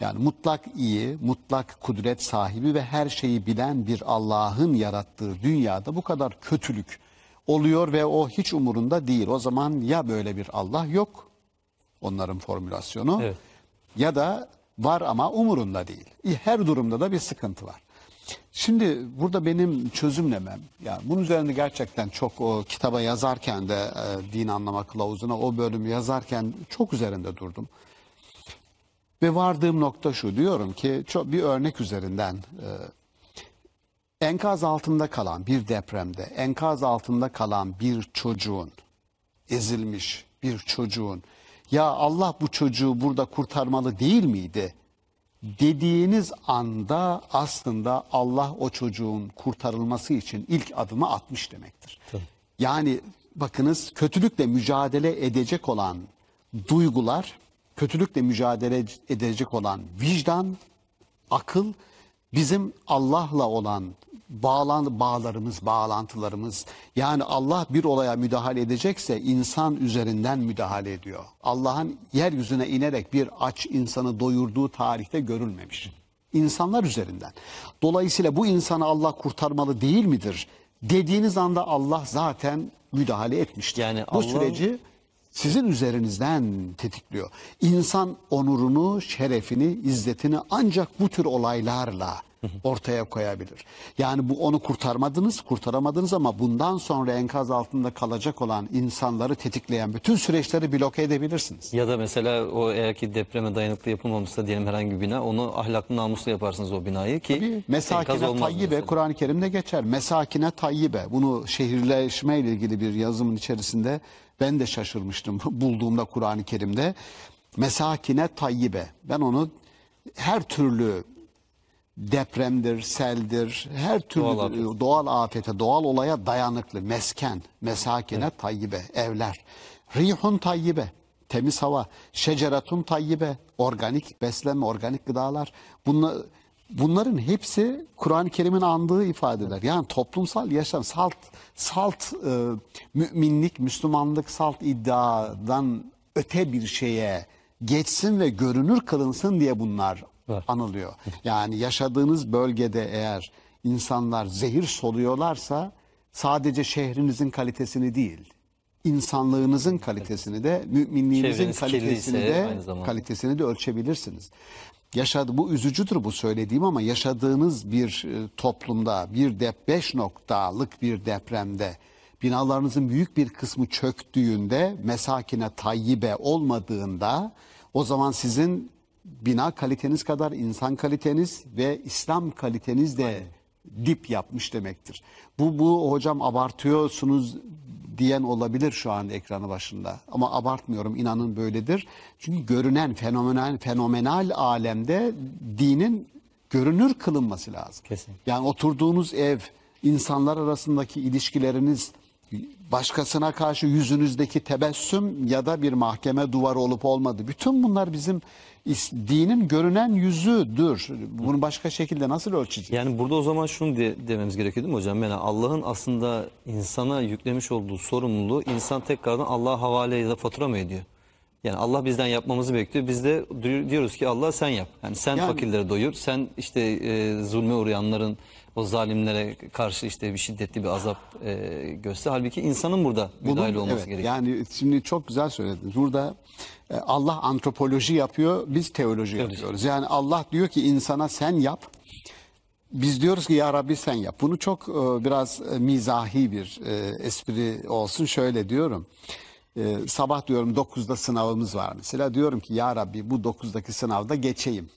Yani mutlak iyi, mutlak kudret sahibi ve her şeyi bilen bir Allah'ın yarattığı dünyada bu kadar kötülük oluyor ve o hiç umurunda değil. O zaman ya böyle bir Allah yok, onların formülasyonu Evet. ya da var ama umurunda değil. Her durumda da bir sıkıntı var. Şimdi burada benim çözümlemem, yani bunun üzerinde gerçekten çok o kitaba yazarken de e, din anlama kılavuzuna o bölümü yazarken çok üzerinde durdum. Ve vardığım nokta şu diyorum ki çok bir örnek üzerinden e, enkaz altında kalan bir depremde enkaz altında kalan bir çocuğun ezilmiş bir çocuğun ya Allah bu çocuğu burada kurtarmalı değil miydi dediğiniz anda aslında Allah o çocuğun kurtarılması için ilk adımı atmış demektir. Yani bakınız kötülükle mücadele edecek olan duygular, kötülükle mücadele edecek olan vicdan, akıl bizim Allah'la olan bağlan bağlarımız, bağlantılarımız. Yani Allah bir olaya müdahale edecekse insan üzerinden müdahale ediyor. Allah'ın yeryüzüne inerek bir aç insanı doyurduğu tarihte görülmemiş. İnsanlar üzerinden. Dolayısıyla bu insanı Allah kurtarmalı değil midir? Dediğiniz anda Allah zaten müdahale etmiştir. Yani bu Allah- süreci sizin üzerinizden tetikliyor. İnsan onurunu, şerefini, izzetini ancak bu tür olaylarla ortaya koyabilir. Yani bu onu kurtarmadınız, kurtaramadınız ama bundan sonra enkaz altında kalacak olan insanları tetikleyen bütün süreçleri bloke edebilirsiniz. Ya da mesela o eğer ki depreme dayanıklı yapılmamışsa diyelim herhangi bir bina onu ahlaklı namuslu yaparsınız o binayı ki enkaz Mesakine tayyibe. Kur'an-ı Kerim'de geçer. Mesakine tayyibe. Bunu şehirleşme ile ilgili bir yazımın içerisinde ben de şaşırmıştım bulduğumda Kur'an-ı Kerim'de. Mesakine tayyibe. Ben onu her türlü depremdir, seldir, her türlü Doğal doğal, afet. afete, doğal olaya dayanıklı mesken, mesakine tayyibe, evler. Rihun tayyibe, temiz hava, şeceratun tayyibe, organik beslenme, organik gıdalar. Bunlar, bunların hepsi Kur'an-ı Kerim'in andığı ifadeler. Yani toplumsal yaşam, salt, salt e, müminlik, Müslümanlık, salt iddiadan öte bir şeye geçsin ve görünür kılınsın diye bunlar Var. anılıyor. Yani yaşadığınız bölgede eğer insanlar zehir soluyorlarsa sadece şehrinizin kalitesini değil, insanlığınızın kalitesini de, müminliğinizin Çevreniz kalitesini kirliyse de aynı zamanda. kalitesini de ölçebilirsiniz. Yaşadı bu üzücüdür bu söylediğim ama yaşadığınız bir e, toplumda bir dep 5 noktalık bir depremde binalarınızın büyük bir kısmı çöktüğünde mesakine tayyibe olmadığında o zaman sizin bina kaliteniz kadar insan kaliteniz ve İslam kaliteniz de dip yapmış demektir. Bu bu hocam abartıyorsunuz diyen olabilir şu an ekranı başında. Ama abartmıyorum inanın böyledir. Çünkü görünen fenomenal fenomenal alemde dinin görünür kılınması lazım. Kesin. Yani oturduğunuz ev, insanlar arasındaki ilişkileriniz, başkasına karşı yüzünüzdeki tebessüm ya da bir mahkeme duvarı olup olmadı. Bütün bunlar bizim dinin görünen yüzüdür. Bunu başka şekilde nasıl ölçeceğiz? Yani burada o zaman şunu de, dememiz gerekiyor değil mi hocam? Yani Allah'ın aslında insana yüklemiş olduğu sorumluluğu insan tekrardan Allah'a havale ya da fatura mı ediyor? Yani Allah bizden yapmamızı bekliyor. Biz de diyoruz ki Allah sen yap. Yani sen Yani- fakirleri doyur. Sen işte e, zulme uğrayanların o zalimlere karşı işte bir şiddetli bir azap e, göster. Halbuki insanın burada müdahale Bunun- olması evet, gerekiyor. Yani şimdi çok güzel söylediniz. Burada e, Allah antropoloji yapıyor, biz teoloji yapıyoruz. Yani Allah diyor ki insana sen yap. Biz diyoruz ki ya Rabbi sen yap. Bunu çok e, biraz e, mizahi bir e, espri olsun. Şöyle diyorum. E, sabah diyorum 9'da sınavımız var mesela. Diyorum ki ya Rabbi bu 9'daki sınavda geçeyim.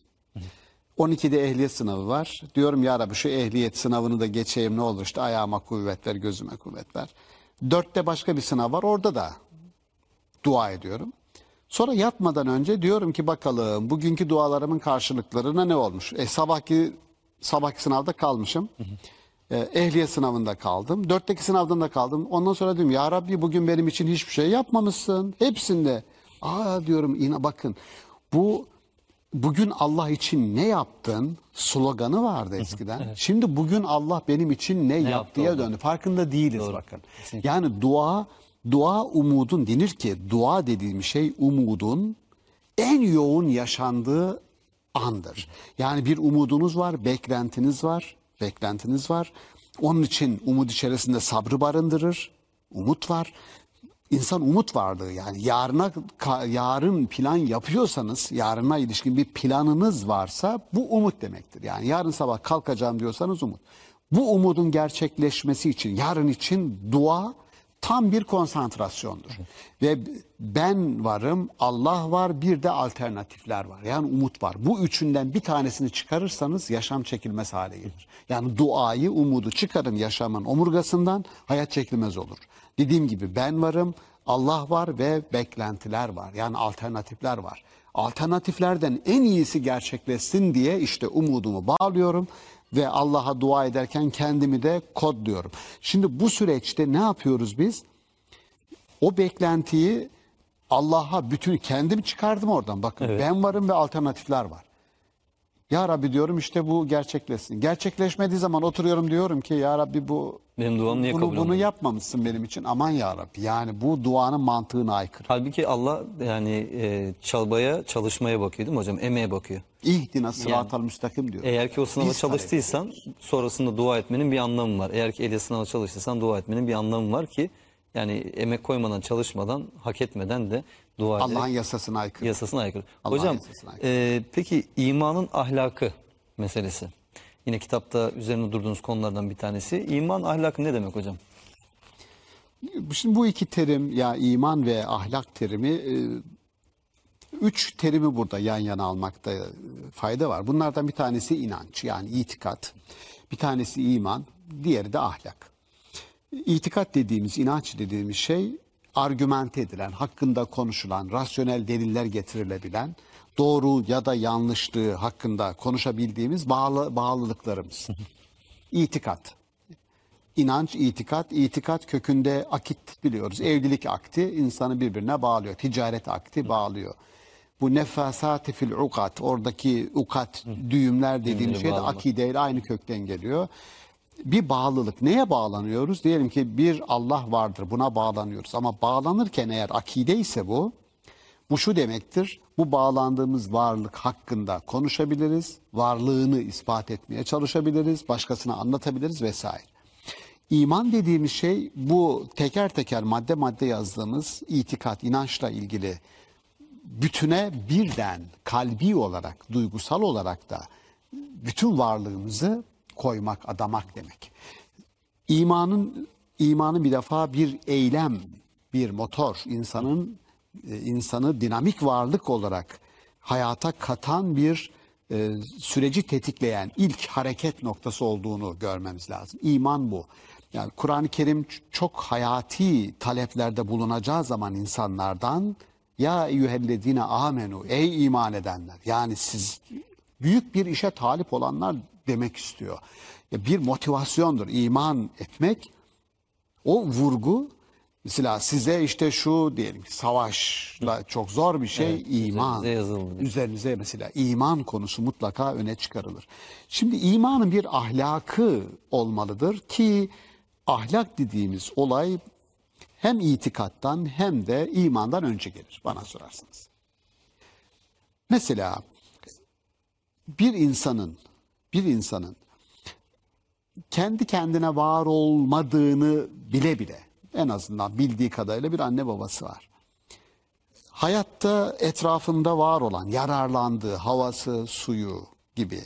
12'de ehliyet sınavı var. Diyorum ya Rabbi şu ehliyet sınavını da geçeyim ne olur işte ayağıma kuvvet ver, gözüme kuvvet ver. Dörtte başka bir sınav var orada da dua ediyorum. Sonra yatmadan önce diyorum ki bakalım bugünkü dualarımın karşılıklarına ne olmuş? E, sabahki sabahki sınavda kalmışım. E, ehliyet sınavında kaldım. Dörtteki sınavdan da kaldım. Ondan sonra diyorum ya Rabbi bugün benim için hiçbir şey yapmamışsın. Hepsinde. Aa diyorum yine bakın bu bugün Allah için ne yaptın sloganı vardı eskiden. Şimdi bugün Allah benim için ne, yaptı yaptıya oldu. döndü. Farkında değiliz Doğru. bakın. Kesinlikle. Yani dua dua umudun denir ki dua dediğim şey umudun en yoğun yaşandığı andır. Yani bir umudunuz var, beklentiniz var, beklentiniz var. Onun için umut içerisinde sabrı barındırır. Umut var. İnsan umut varlığı yani yarına yarın plan yapıyorsanız yarına ilişkin bir planınız varsa bu umut demektir. Yani yarın sabah kalkacağım diyorsanız umut. Bu umudun gerçekleşmesi için yarın için dua tam bir konsantrasyondur. Ve ben varım, Allah var, bir de alternatifler var. Yani umut var. Bu üçünden bir tanesini çıkarırsanız yaşam çekilmez hale gelir. Yani duayı, umudu çıkarın yaşamın omurgasından, hayat çekilmez olur. Dediğim gibi ben varım, Allah var ve beklentiler var. Yani alternatifler var. Alternatiflerden en iyisi gerçekleşsin diye işte umudumu bağlıyorum ve Allah'a dua ederken kendimi de kodluyorum. Şimdi bu süreçte ne yapıyoruz biz? O beklentiyi Allah'a bütün kendim çıkardım oradan. Bakın ben varım ve alternatifler var. Ya Rabbi diyorum işte bu gerçekleşsin. Gerçekleşmediği zaman oturuyorum diyorum ki ya Rabbi bu Benim duam niye bunu, kabul bunu yapmamışsın benim için. Aman ya Rabbi. Yani bu duanın mantığına aykırı. Halbuki Allah yani e, çabaya, çalışmaya bakıyor değil mi hocam? Emeğe bakıyor. İhdina sıratal müstakim diyor. Eğer ki o sınava Biz çalıştıysan sonrasında dua etmenin bir anlamı var. Eğer ki Elia sınava çalıştıysan dua etmenin bir anlamı var ki yani emek koymadan, çalışmadan, hak etmeden de dua Allah'ın yasasına aykırı. yasasına aykırı. Allah'ın Hocam yasasına aykırı. e, peki imanın ahlakı meselesi. Yine kitapta üzerinde durduğunuz konulardan bir tanesi. İman ahlakı ne demek hocam? Şimdi bu iki terim ya iman ve ahlak terimi e, üç terimi burada yan yana almakta e, fayda var. Bunlardan bir tanesi inanç yani itikat. Bir tanesi iman, diğeri de ahlak. İtikat dediğimiz, inanç dediğimiz şey argümente edilen, hakkında konuşulan, rasyonel deliller getirilebilen, doğru ya da yanlışlığı hakkında konuşabildiğimiz bağlı, bağlılıklarımız. İtikat. İnanç, itikat, itikat kökünde akit biliyoruz. Evlilik akti insanı birbirine bağlıyor. Ticaret akti bağlıyor. Bu nefasati fil ukat, oradaki ukat, düğümler dediğim şey de akideyle aynı kökten geliyor. Bir bağlılık. Neye bağlanıyoruz? Diyelim ki bir Allah vardır buna bağlanıyoruz. Ama bağlanırken eğer akide ise bu, bu şu demektir. Bu bağlandığımız varlık hakkında konuşabiliriz. Varlığını ispat etmeye çalışabiliriz. Başkasına anlatabiliriz vesaire. İman dediğimiz şey bu teker teker madde madde yazdığımız itikat, inançla ilgili bütüne birden kalbi olarak, duygusal olarak da bütün varlığımızı koymak, adamak demek. İmanın imanın bir defa bir eylem, bir motor, insanın insanı dinamik varlık olarak hayata katan bir e, süreci tetikleyen ilk hareket noktası olduğunu görmemiz lazım. İman bu. Yani Kur'an-ı Kerim çok hayati taleplerde bulunacağı zaman insanlardan ya eyyühellezine amenu ey iman edenler yani siz büyük bir işe talip olanlar demek istiyor. Bir motivasyondur iman etmek o vurgu mesela size işte şu diyelim ki savaşla çok zor bir şey iman. üzerinize. Üzerinize mesela iman konusu mutlaka öne çıkarılır. Şimdi imanın bir ahlakı olmalıdır ki ahlak dediğimiz olay hem itikattan hem de imandan önce gelir bana sorarsanız. Mesela bir insanın bir insanın kendi kendine var olmadığını bile bile en azından bildiği kadarıyla bir anne babası var. Hayatta etrafında var olan, yararlandığı havası, suyu gibi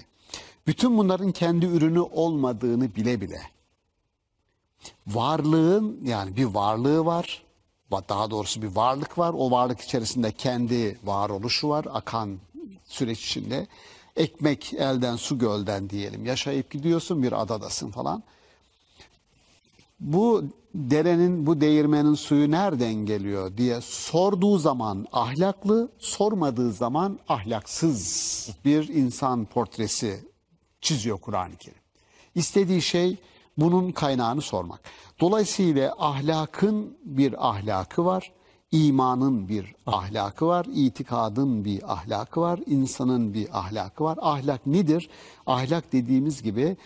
bütün bunların kendi ürünü olmadığını bile bile varlığın yani bir varlığı var. Daha doğrusu bir varlık var. O varlık içerisinde kendi varoluşu var. Akan süreç içinde. Ekmek elden su gölden diyelim. Yaşayıp gidiyorsun bir adadasın falan. Bu derenin, bu değirmenin suyu nereden geliyor diye sorduğu zaman ahlaklı, sormadığı zaman ahlaksız bir insan portresi çiziyor Kur'an-ı Kerim. İstediği şey bunun kaynağını sormak. Dolayısıyla ahlakın bir ahlakı var, imanın bir ahlakı var, itikadın bir ahlakı var, insanın bir ahlakı var. Ahlak nedir? Ahlak dediğimiz gibi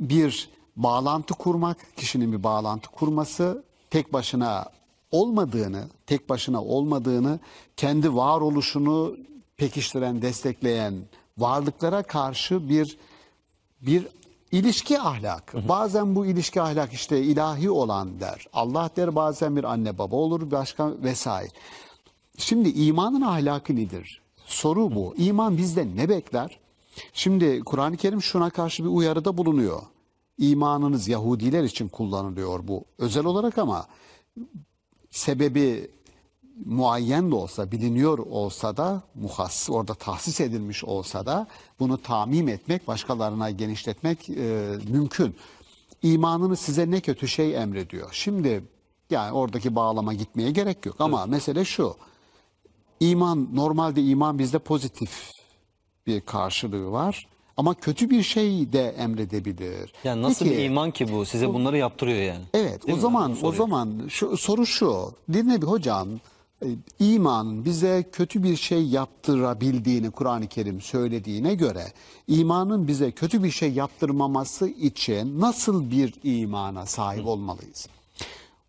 bir bağlantı kurmak, kişinin bir bağlantı kurması, tek başına olmadığını, tek başına olmadığını, kendi varoluşunu pekiştiren, destekleyen varlıklara karşı bir bir ilişki ahlakı. Bazen bu ilişki ahlak işte ilahi olan der. Allah der bazen bir anne baba olur başka vesaire. Şimdi imanın ahlakı nedir? Soru bu. İman bizden ne bekler? Şimdi Kur'an-ı Kerim şuna karşı bir uyarıda bulunuyor. İmanınız Yahudiler için kullanılıyor bu özel olarak ama sebebi muayyen de olsa, biliniyor olsa da, muhassis orada tahsis edilmiş olsa da bunu tamim etmek, başkalarına genişletmek e, mümkün. İmanını size ne kötü şey emrediyor. Şimdi yani oradaki bağlama gitmeye gerek yok ama mesele şu. iman normalde iman bizde pozitif bir karşılığı var. Ama kötü bir şey de emredebilir. Yani nasıl Peki, bir iman ki bu? Size bunları yaptırıyor yani. Evet Değil o mi? zaman o zaman şu soru şu. Dinle bir hocam e, iman bize kötü bir şey yaptırabildiğini Kur'an-ı Kerim söylediğine göre imanın bize kötü bir şey yaptırmaması için nasıl bir imana sahip olmalıyız?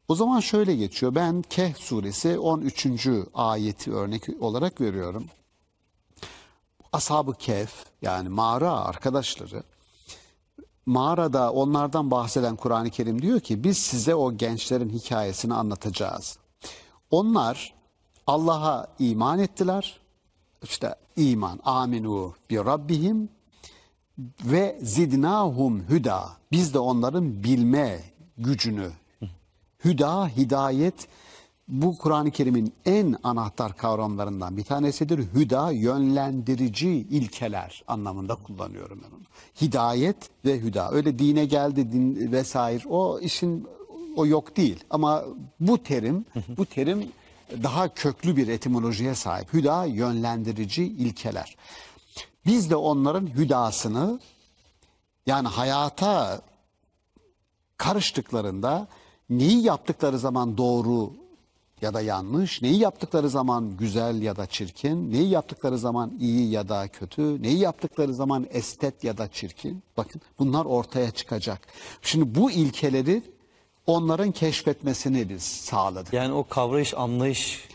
O zaman şöyle geçiyor. Ben Kehf suresi 13. ayeti örnek olarak veriyorum. Ashab-ı Kehf yani mağara arkadaşları mağarada onlardan bahseden Kur'an-ı Kerim diyor ki biz size o gençlerin hikayesini anlatacağız. Onlar Allah'a iman ettiler. İşte iman, aminu bi rabbihim ve zidnahum hüda. Biz de onların bilme gücünü, hüda, hidayet bu Kur'an-ı Kerim'in en anahtar kavramlarından bir tanesidir. Hüda yönlendirici ilkeler anlamında kullanıyorum ben onu. Hidayet ve hüda. Öyle dine geldi din vesaire o işin o yok değil. Ama bu terim bu terim daha köklü bir etimolojiye sahip. Hüda yönlendirici ilkeler. Biz de onların hüdasını yani hayata karıştıklarında neyi yaptıkları zaman doğru ya da yanlış, neyi yaptıkları zaman güzel ya da çirkin, neyi yaptıkları zaman iyi ya da kötü, neyi yaptıkları zaman estet ya da çirkin. Bakın bunlar ortaya çıkacak. Şimdi bu ilkeleri onların keşfetmesini biz sağladık. Yani o kavrayış, anlayış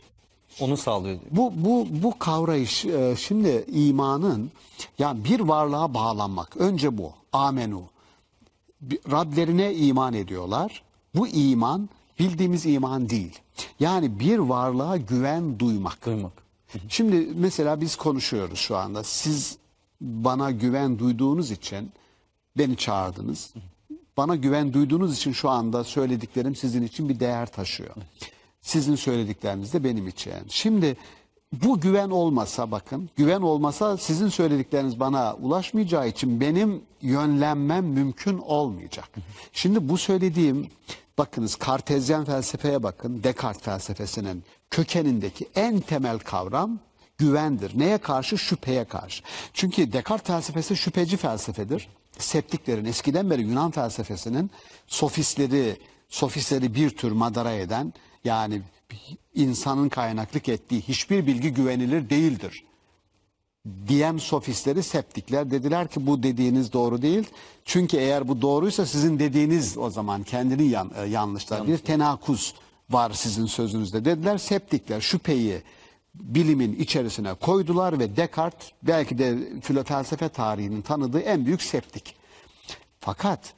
onu sağlıyor. Bu bu bu kavrayış e, şimdi imanın yani bir varlığa bağlanmak. Önce bu. Amenu. Rablerine iman ediyorlar. Bu iman bildiğimiz iman değil. Yani bir varlığa güven duymak. Duymak. Şimdi mesela biz konuşuyoruz şu anda. Siz bana güven duyduğunuz için beni çağırdınız. Bana güven duyduğunuz için şu anda söylediklerim sizin için bir değer taşıyor. Sizin söyledikleriniz de benim için. Şimdi bu güven olmasa bakın, güven olmasa sizin söyledikleriniz bana ulaşmayacağı için benim yönlenmem mümkün olmayacak. Şimdi bu söylediğim bakınız Kartezyen felsefeye bakın, Descartes felsefesinin kökenindeki en temel kavram güvendir. Neye karşı? Şüpheye karşı. Çünkü Descartes felsefesi şüpheci felsefedir. Septiklerin eskiden beri Yunan felsefesinin sofistleri, sofistleri bir tür madara eden yani insanın kaynaklık ettiği hiçbir bilgi güvenilir değildir diyen sofistleri septikler dediler ki bu dediğiniz doğru değil. Çünkü eğer bu doğruysa sizin dediğiniz o zaman kendini yan, e, yanlışlar. Bir tenakuz var sizin sözünüzde dediler. Septikler şüpheyi bilimin içerisine koydular ve Descartes belki de felsefe tarihinin tanıdığı en büyük septik. Fakat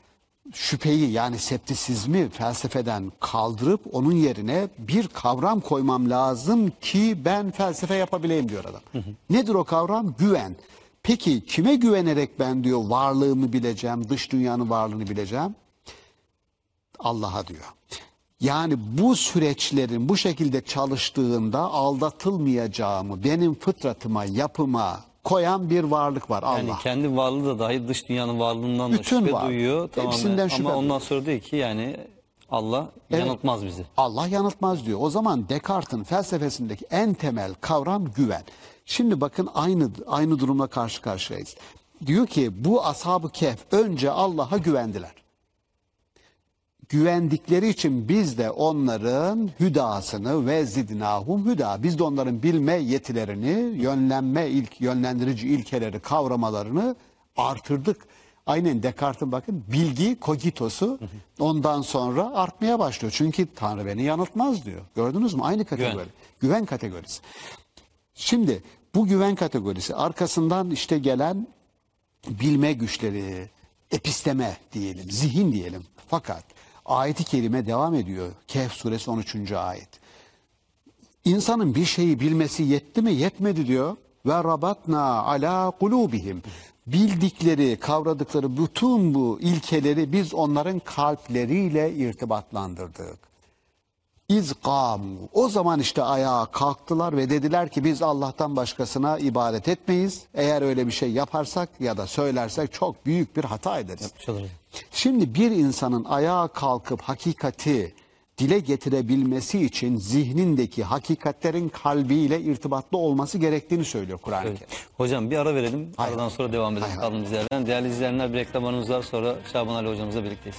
şüpheyi yani septisizmi felsefeden kaldırıp onun yerine bir kavram koymam lazım ki ben felsefe yapabileyim diyor adam. Nedir o kavram? Güven. Peki kime güvenerek ben diyor varlığımı bileceğim, dış dünyanın varlığını bileceğim? Allah'a diyor. Yani bu süreçlerin bu şekilde çalıştığında aldatılmayacağımı benim fıtratıma, yapıma koyan bir varlık var Allah. Yani kendi varlığı da dahi dış dünyanın varlığından da Bütün şüphe var. duyuyor. Tamamen. Hepsinden şüphe Ama ondan sonra diyor ki yani Allah Evet. yanıltmaz bizi. Allah yanıltmaz diyor. O zaman Descartes'in felsefesindeki en temel kavram güven. Şimdi bakın aynı aynı durumla karşı karşıyayız. Diyor ki bu ashab-ı kehf önce Allah'a güvendiler. Güvendikleri için biz de onların hüdasını ve zidnahum hüda. Biz de onların bilme yetilerini, yönlenme ilk yönlendirici ilkeleri, kavramalarını artırdık. Aynen Descartes'in bakın bilgi kogitosu ondan sonra artmaya başlıyor. Çünkü Tanrı beni yanıltmaz diyor. Gördünüz mü? Aynı kategori. Güven. güven kategorisi. Şimdi bu güven kategorisi arkasından işte gelen bilme güçleri, episteme diyelim, zihin diyelim. Fakat ayeti kerime devam ediyor. Kehf suresi 13. ayet. İnsanın bir şeyi bilmesi yetti mi? Yetmedi diyor. Ve rabatna ala kulubihim. Bildikleri, kavradıkları bütün bu ilkeleri biz onların kalpleriyle irtibatlandırdık. İzgamu. O zaman işte ayağa kalktılar ve dediler ki biz Allah'tan başkasına ibadet etmeyiz. Eğer öyle bir şey yaparsak ya da söylersek çok büyük bir hata ederiz. Yapmış. Şimdi bir insanın ayağa kalkıp hakikati dile getirebilmesi için zihnindeki hakikatlerin kalbiyle irtibatlı olması gerektiğini söylüyor Kur'an-ı Evet. Kerim. Hocam bir ara verelim. Hay Aradan sonra devam edelim kaldığımız yerden. Değerli izleyenler bir reklam aramız var. Sonra Şaban Ali hocamızla birlikteyiz.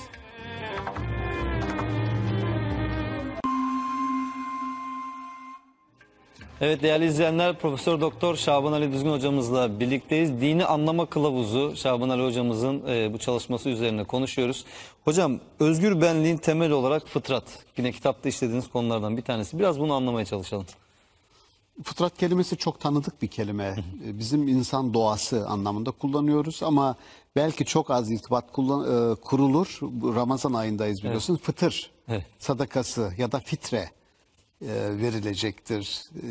Evet değerli izleyenler Profesör Doktor Şaban Ali Düzgün hocamızla birlikteyiz. Dini anlama kılavuzu Şaban Ali hocamızın e, bu çalışması üzerine konuşuyoruz. Hocam özgür benliğin temel olarak fıtrat. Yine kitapta işlediğiniz konulardan bir tanesi. Biraz bunu anlamaya çalışalım. Fıtrat kelimesi çok tanıdık bir kelime. Ee, Bizim insan doğası anlamında kullanıyoruz ama belki çok az irtibat kullan- e, kurulur. Ramazan ayındayız biliyorsun. Fıtır Evet. sadakası ya da fitre e, verilecektir. E,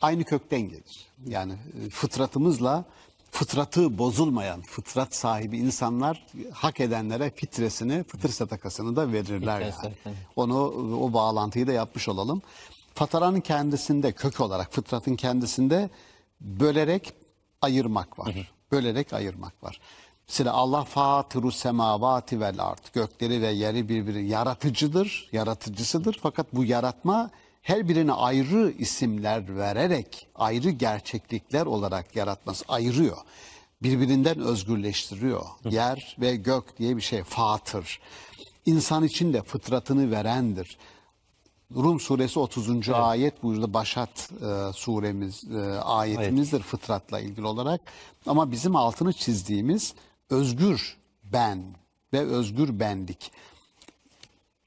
Aynı kökten gelir. Yani e, fıtratımızla fıtratı bozulmayan, fıtrat sahibi insanlar hak edenlere fitresini, fıtır sadakasını da verirler yani. evet. Onu o bağlantıyı da yapmış olalım. Fataranın kendisinde kök olarak fıtratın kendisinde bölerek ayırmak var. Bölerek ayırmak var. Mesela Allah fatiru semavati vel art gökleri ve yeri birbiri yaratıcıdır, yaratıcısıdır. Fakat bu yaratma her birine ayrı isimler vererek ayrı gerçeklikler olarak yaratması ayırıyor. Birbirinden özgürleştiriyor. Yer ve gök diye bir şey fatır. İnsan için de fıtratını verendir. Rum suresi 30. ayet burada Başat e, suremiz e, ayetimizdir fıtratla ilgili olarak. Ama bizim altını çizdiğimiz özgür ben ve özgür benlik.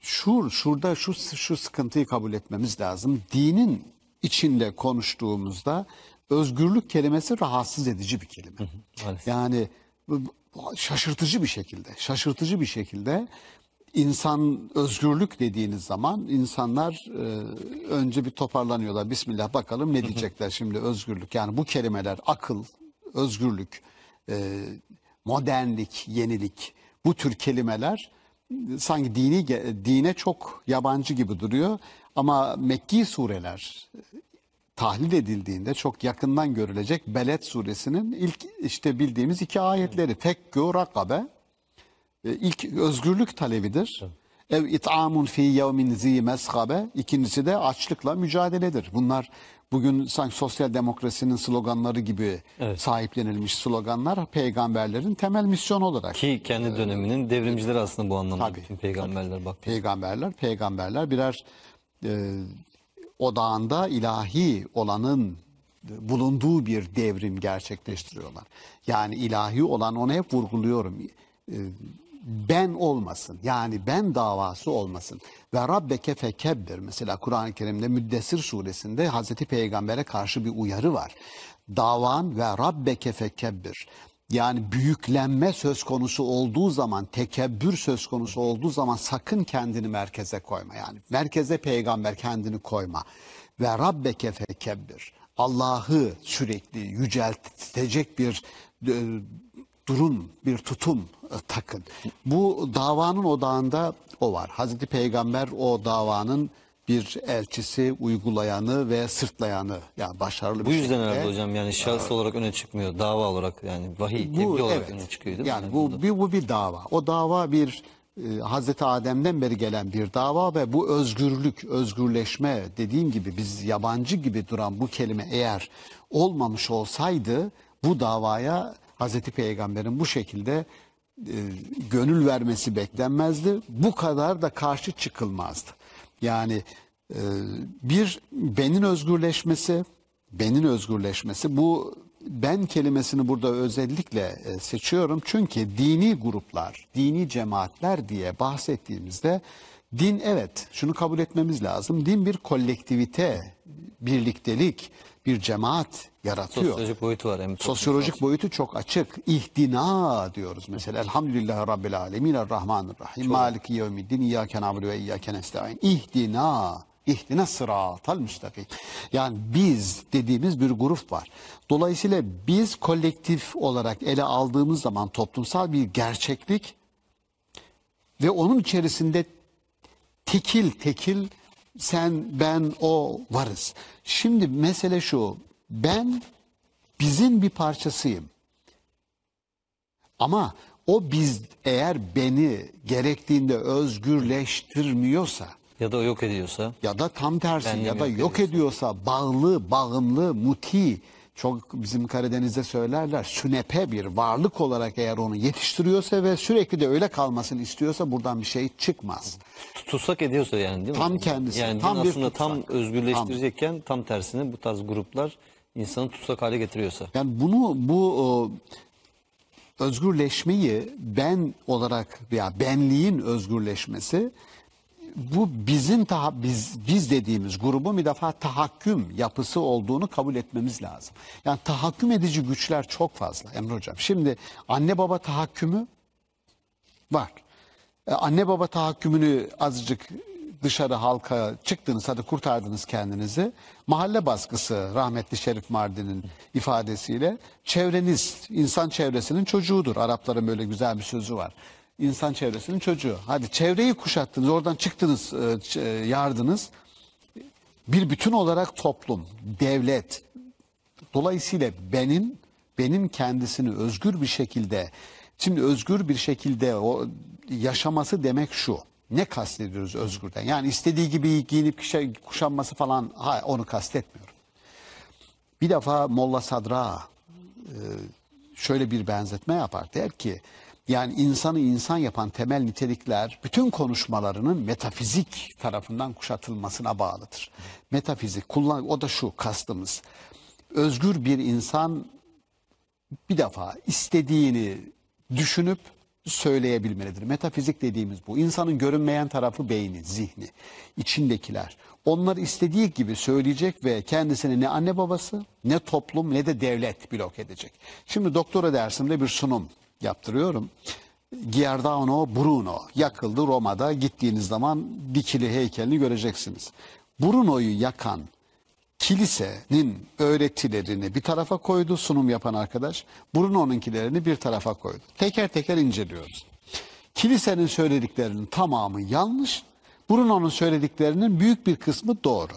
Şu şurada şu şu sıkıntıyı kabul etmemiz lazım. Dinin içinde konuştuğumuzda özgürlük kelimesi rahatsız edici bir kelime. maalesef. Yani bu- bu şaşırtıcı bir şekilde, şaşırtıcı bir şekilde insan özgürlük dediğiniz zaman insanlar e, önce bir toparlanıyorlar. Bismillah bakalım ne diyecekler şimdi özgürlük. Yani bu kelimeler akıl, özgürlük, e, modernlik, yenilik bu tür kelimeler sanki dini dine çok yabancı gibi duruyor. Ama Mekki sureler tahlil edildiğinde çok yakından görülecek Beled suresinin ilk işte bildiğimiz iki ayetleri. Fekkû rakabe e, ilk özgürlük talebidir. Ev it'amun fi yevmin zi meshabe. İkincisi de açlıkla mücadeledir. Bunlar bugün sanki sosyal demokrasinin sloganları gibi Evet. sahiplenilmiş sloganlar peygamberlerin temel misyonu olarak. Ki kendi döneminin devrimcileri aslında bu anlamda. Tabii, Bütün peygamberler bak. Peygamberler, peygamberler birer e, odağında ilahi olanın bulunduğu bir devrim gerçekleştiriyorlar. Yani ilahi olan onu hep vurguluyorum. E, ben olmasın. Yani ben davası olmasın. Ve Rabbeke fekebbir. Mesela Kur'an-ı Kerim'de Müddessir suresinde Hazreti Peygamber'e karşı bir uyarı var. Davan ve Rabbeke fekebbir. Yani büyüklenme söz konusu olduğu zaman, tekebbür söz konusu olduğu zaman sakın kendini merkeze koyma. Yani merkeze peygamber kendini koyma. Ve Rabbeke fekebbir. Allah'ı sürekli yüceltecek bir e, durum, bir tutum e, takın. Bu davanın odağında o var. Hazreti Peygamber o davanın bir elçisi, uygulayanı ve sırtlayanı. Yani başarılı Bu bir yüzden şekilde. herhalde hocam yani şahıs olarak öne çıkmıyor. Dava olarak yani vahiy tebliğ olarak öne çıkıyor değil mi? yani bu, bir, bu bir dava. O dava bir e, Hazreti Adem'den beri gelen bir dava ve bu özgürlük, özgürleşme dediğim gibi biz yabancı gibi duran bu kelime eğer olmamış olsaydı bu davaya Hazreti Peygamber'in bu şekilde e, gönül vermesi beklenmezdi. Bu kadar da karşı çıkılmazdı. Yani e, bir benin özgürleşmesi, benin özgürleşmesi bu ben kelimesini burada özellikle e, seçiyorum. Çünkü dini gruplar, dini cemaatler diye bahsettiğimizde din evet şunu kabul etmemiz lazım. Din bir kolektivite, birliktelik, bir cemaat yaratıyor. Sosyolojik boyutu var. hem Sosyolojik boyutu çok açık. İhdina diyoruz mesela. Elhamdülillahi Rabbil Alemin Errahmanirrahim. Maliki yevmiddin. İyyâke na'budu ve iyyâke nesta'in. İhdina. İhdina sıratal müstakim. Yani biz dediğimiz bir grup var. Dolayısıyla biz kolektif olarak ele aldığımız zaman toplumsal bir gerçeklik ve onun içerisinde tekil tekil sen ben o varız. Şimdi mesele şu. Ben bizin bir parçasıyım. Ama o biz eğer beni gerektiğinde özgürleştirmiyorsa Ya da yok ediyorsa. ya da tam tersi ya da yok yok ediyorsa bağlı, bağımlı, muti çok bizim Karadeniz'de söylerler sünepe bir varlık olarak eğer onu yetiştiriyorsa ve sürekli de öyle kalmasını istiyorsa buradan bir şey çıkmaz. Tutsak ediyorsa yani değil mi? Tam kendisi, Yani tam din bir aslında tam tutsak. özgürleştirecekken tam. tersine bu tarz gruplar insanı tutsak hale getiriyorsa. Yani bunu bu özgürleşmeyi ben olarak veya benliğin özgürleşmesi bu bizim taha, biz biz dediğimiz grubun bir defa tahakküm yapısı olduğunu kabul etmemiz lazım. Yani tahakküm edici güçler çok fazla Emre Hocam. Şimdi anne baba tahakkümü var. E, anne baba tahakkümünü azıcık dışarı halka çıktınız hadi kurtardınız kendinizi. Mahalle baskısı rahmetli Şerif Mardin'in ifadesiyle çevreniz insan çevresinin çocuğudur. Arapların böyle güzel bir sözü var. İnsan çevresinin çocuğu. Hadi çevreyi kuşattınız oradan çıktınız e, e, yardınız. Bir bütün olarak toplum, devlet, Dolayısıyla benim benim kendisini özgür bir şekilde şimdi özgür bir şekilde o yaşaması demek şu. Ne kastediyoruz özgürden? Yani istediği gibi giyinip kuşa- kuşanması falan ha, onu kastetmiyorum. Bir defa Molla Sadra e, şöyle bir benzetme yapar. Der ki yani insanı insan yapan temel nitelikler bütün konuşmalarının metafizik tarafından kuşatılmasına bağlıdır. Metafizik kullan o da şu kastımız. Özgür bir insan bir defa istediğini düşünüp söyleyebilmelidir. Metafizik dediğimiz bu. İnsanın görünmeyen tarafı beyni, zihni, içindekiler. Onlar istediği gibi söyleyecek ve kendisini ne anne babası, ne toplum, ne de devlet blok edecek. Şimdi doktora dersimde bir sunum yaptırıyorum. Giordano Bruno yakıldı Roma'da. Gittiğiniz zaman dikili heykelini göreceksiniz. Bruno'yu yakan kilisenin öğretilerini bir tarafa koydu sunum yapan arkadaş. Bruno'nunkilerini bir tarafa koydu. Teker teker inceliyoruz. Kilisenin söylediklerinin tamamı yanlış. Bruno'nun söylediklerinin büyük bir kısmı doğru.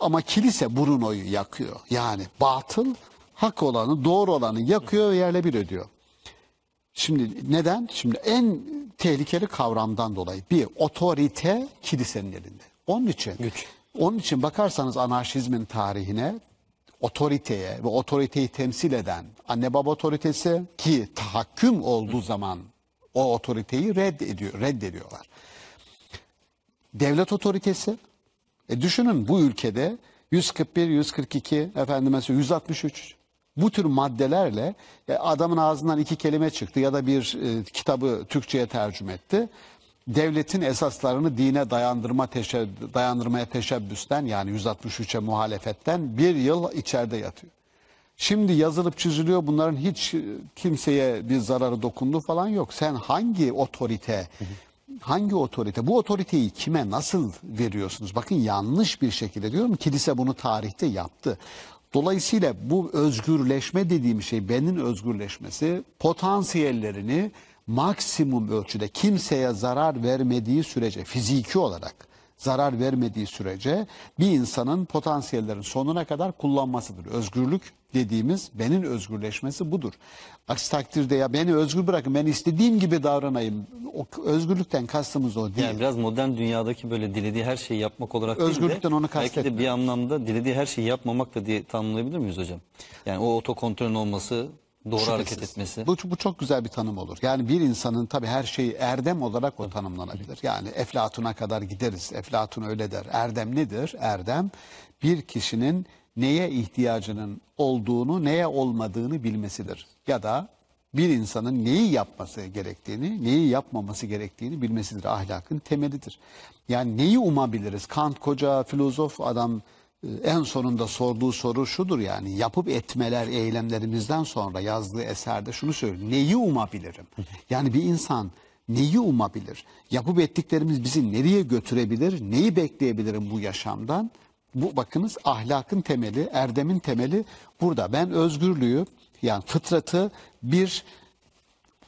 Ama kilise Bruno'yu yakıyor. Yani batıl hak olanı, doğru olanı yakıyor ve yerle bir ediyor. Şimdi neden? Şimdi en tehlikeli kavramdan dolayı bir otorite kilisenin elinde. Onun için Güç. onun için bakarsanız anarşizmin tarihine otoriteye ve otoriteyi temsil eden anne baba otoritesi ki tahakküm olduğu zaman o otoriteyi reddediyor, reddediyorlar. Devlet otoritesi e düşünün bu ülkede 141, 142, efendime söyleyeyim 163 bu tür maddelerle e, adamın ağzından iki kelime çıktı ya da bir e, kitabı Türkçe'ye tercüme etti. Devletin esaslarını dine dayandırma teşeb- dayandırmaya teşebbüsten yani 163'e muhalefetten bir yıl içeride yatıyor. Şimdi yazılıp çiziliyor bunların hiç e, kimseye bir zararı dokunduğu falan yok. Sen hangi otorite, hangi otorite, bu otoriteyi kime nasıl veriyorsunuz? Bakın yanlış bir şekilde diyorum kilise bunu tarihte yaptı. Dolayısıyla bu özgürleşme dediğim şey benin özgürleşmesi potansiyellerini maksimum ölçüde kimseye zarar vermediği sürece fiziki olarak zarar vermediği sürece bir insanın potansiyellerin sonuna kadar kullanmasıdır. Özgürlük dediğimiz benim özgürleşmesi budur. Aksi takdirde ya beni özgür bırakın ben istediğim gibi davranayım. O, özgürlükten kastımız o değil. Yani biraz modern dünyadaki böyle dilediği her şeyi yapmak olarak değil de Özgürlükten onu belki de kastetmiyorum. bir anlamda dilediği her şeyi yapmamak da diye tanımlayabilir miyiz hocam? Yani o otokontrolün olması, doğru hareket Şüphesiz. etmesi. Bu, bu çok güzel bir tanım olur. Yani bir insanın tabii her şeyi erdem olarak o tanımlanabilir. Yani Eflatun'a kadar gideriz. Eflatun öyle der. Erdem nedir? Erdem bir kişinin neye ihtiyacının olduğunu, neye olmadığını bilmesidir. Ya da bir insanın neyi yapması gerektiğini, neyi yapmaması gerektiğini bilmesidir. Ahlakın temelidir. Yani neyi umabiliriz? Kant koca filozof adam en sonunda sorduğu soru şudur yani yapıp etmeler eylemlerimizden sonra yazdığı eserde şunu söylüyor. Neyi umabilirim? Yani bir insan neyi umabilir? Yapıp ettiklerimiz bizi nereye götürebilir? Neyi bekleyebilirim bu yaşamdan? Bu bakınız ahlakın temeli, erdemin temeli burada. Ben özgürlüğü yani fıtratı bir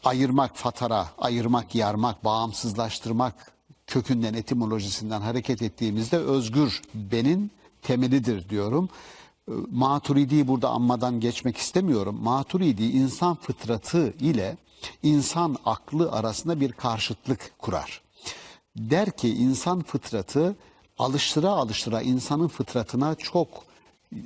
ayırmak, fatara, ayırmak, yarmak, bağımsızlaştırmak kökünden, etimolojisinden hareket ettiğimizde özgür benin temelidir diyorum. Ee, Maturidi'yi burada anmadan geçmek istemiyorum. Maturidi insan fıtratı ile insan aklı arasında bir karşıtlık kurar. Der ki insan fıtratı alıştıra alıştıra insanın fıtratına çok e,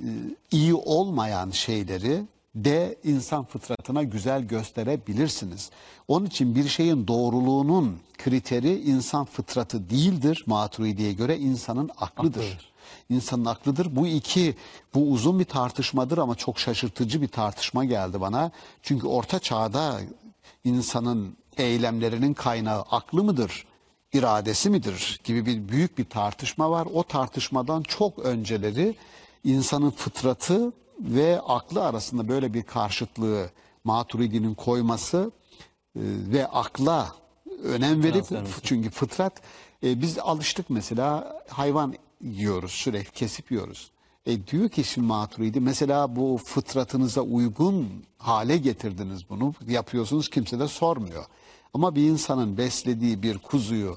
iyi olmayan şeyleri de insan fıtratına güzel gösterebilirsiniz. Onun için bir şeyin doğruluğunun kriteri insan fıtratı değildir. Maturidi'ye göre insanın aklıdır. Aklıdır. İnsanın aklıdır. Bu iki, bu uzun bir tartışmadır ama çok şaşırtıcı bir tartışma geldi bana. Çünkü orta çağda insanın eylemlerinin kaynağı aklı mıdır, iradesi midir gibi bir büyük bir tartışma var. O tartışmadan çok önceleri insanın fıtratı ve aklı arasında böyle bir karşıtlığı Maturidi'nin koyması e, ve akla önem verip çünkü fıtrat e, biz alıştık mesela hayvan yiyoruz sürekli kesip yiyoruz. E diyor ki şimdi Maturidi mesela bu fıtratınıza uygun hale getirdiniz bunu yapıyorsunuz kimse de sormuyor. Ama bir insanın beslediği bir kuzuyu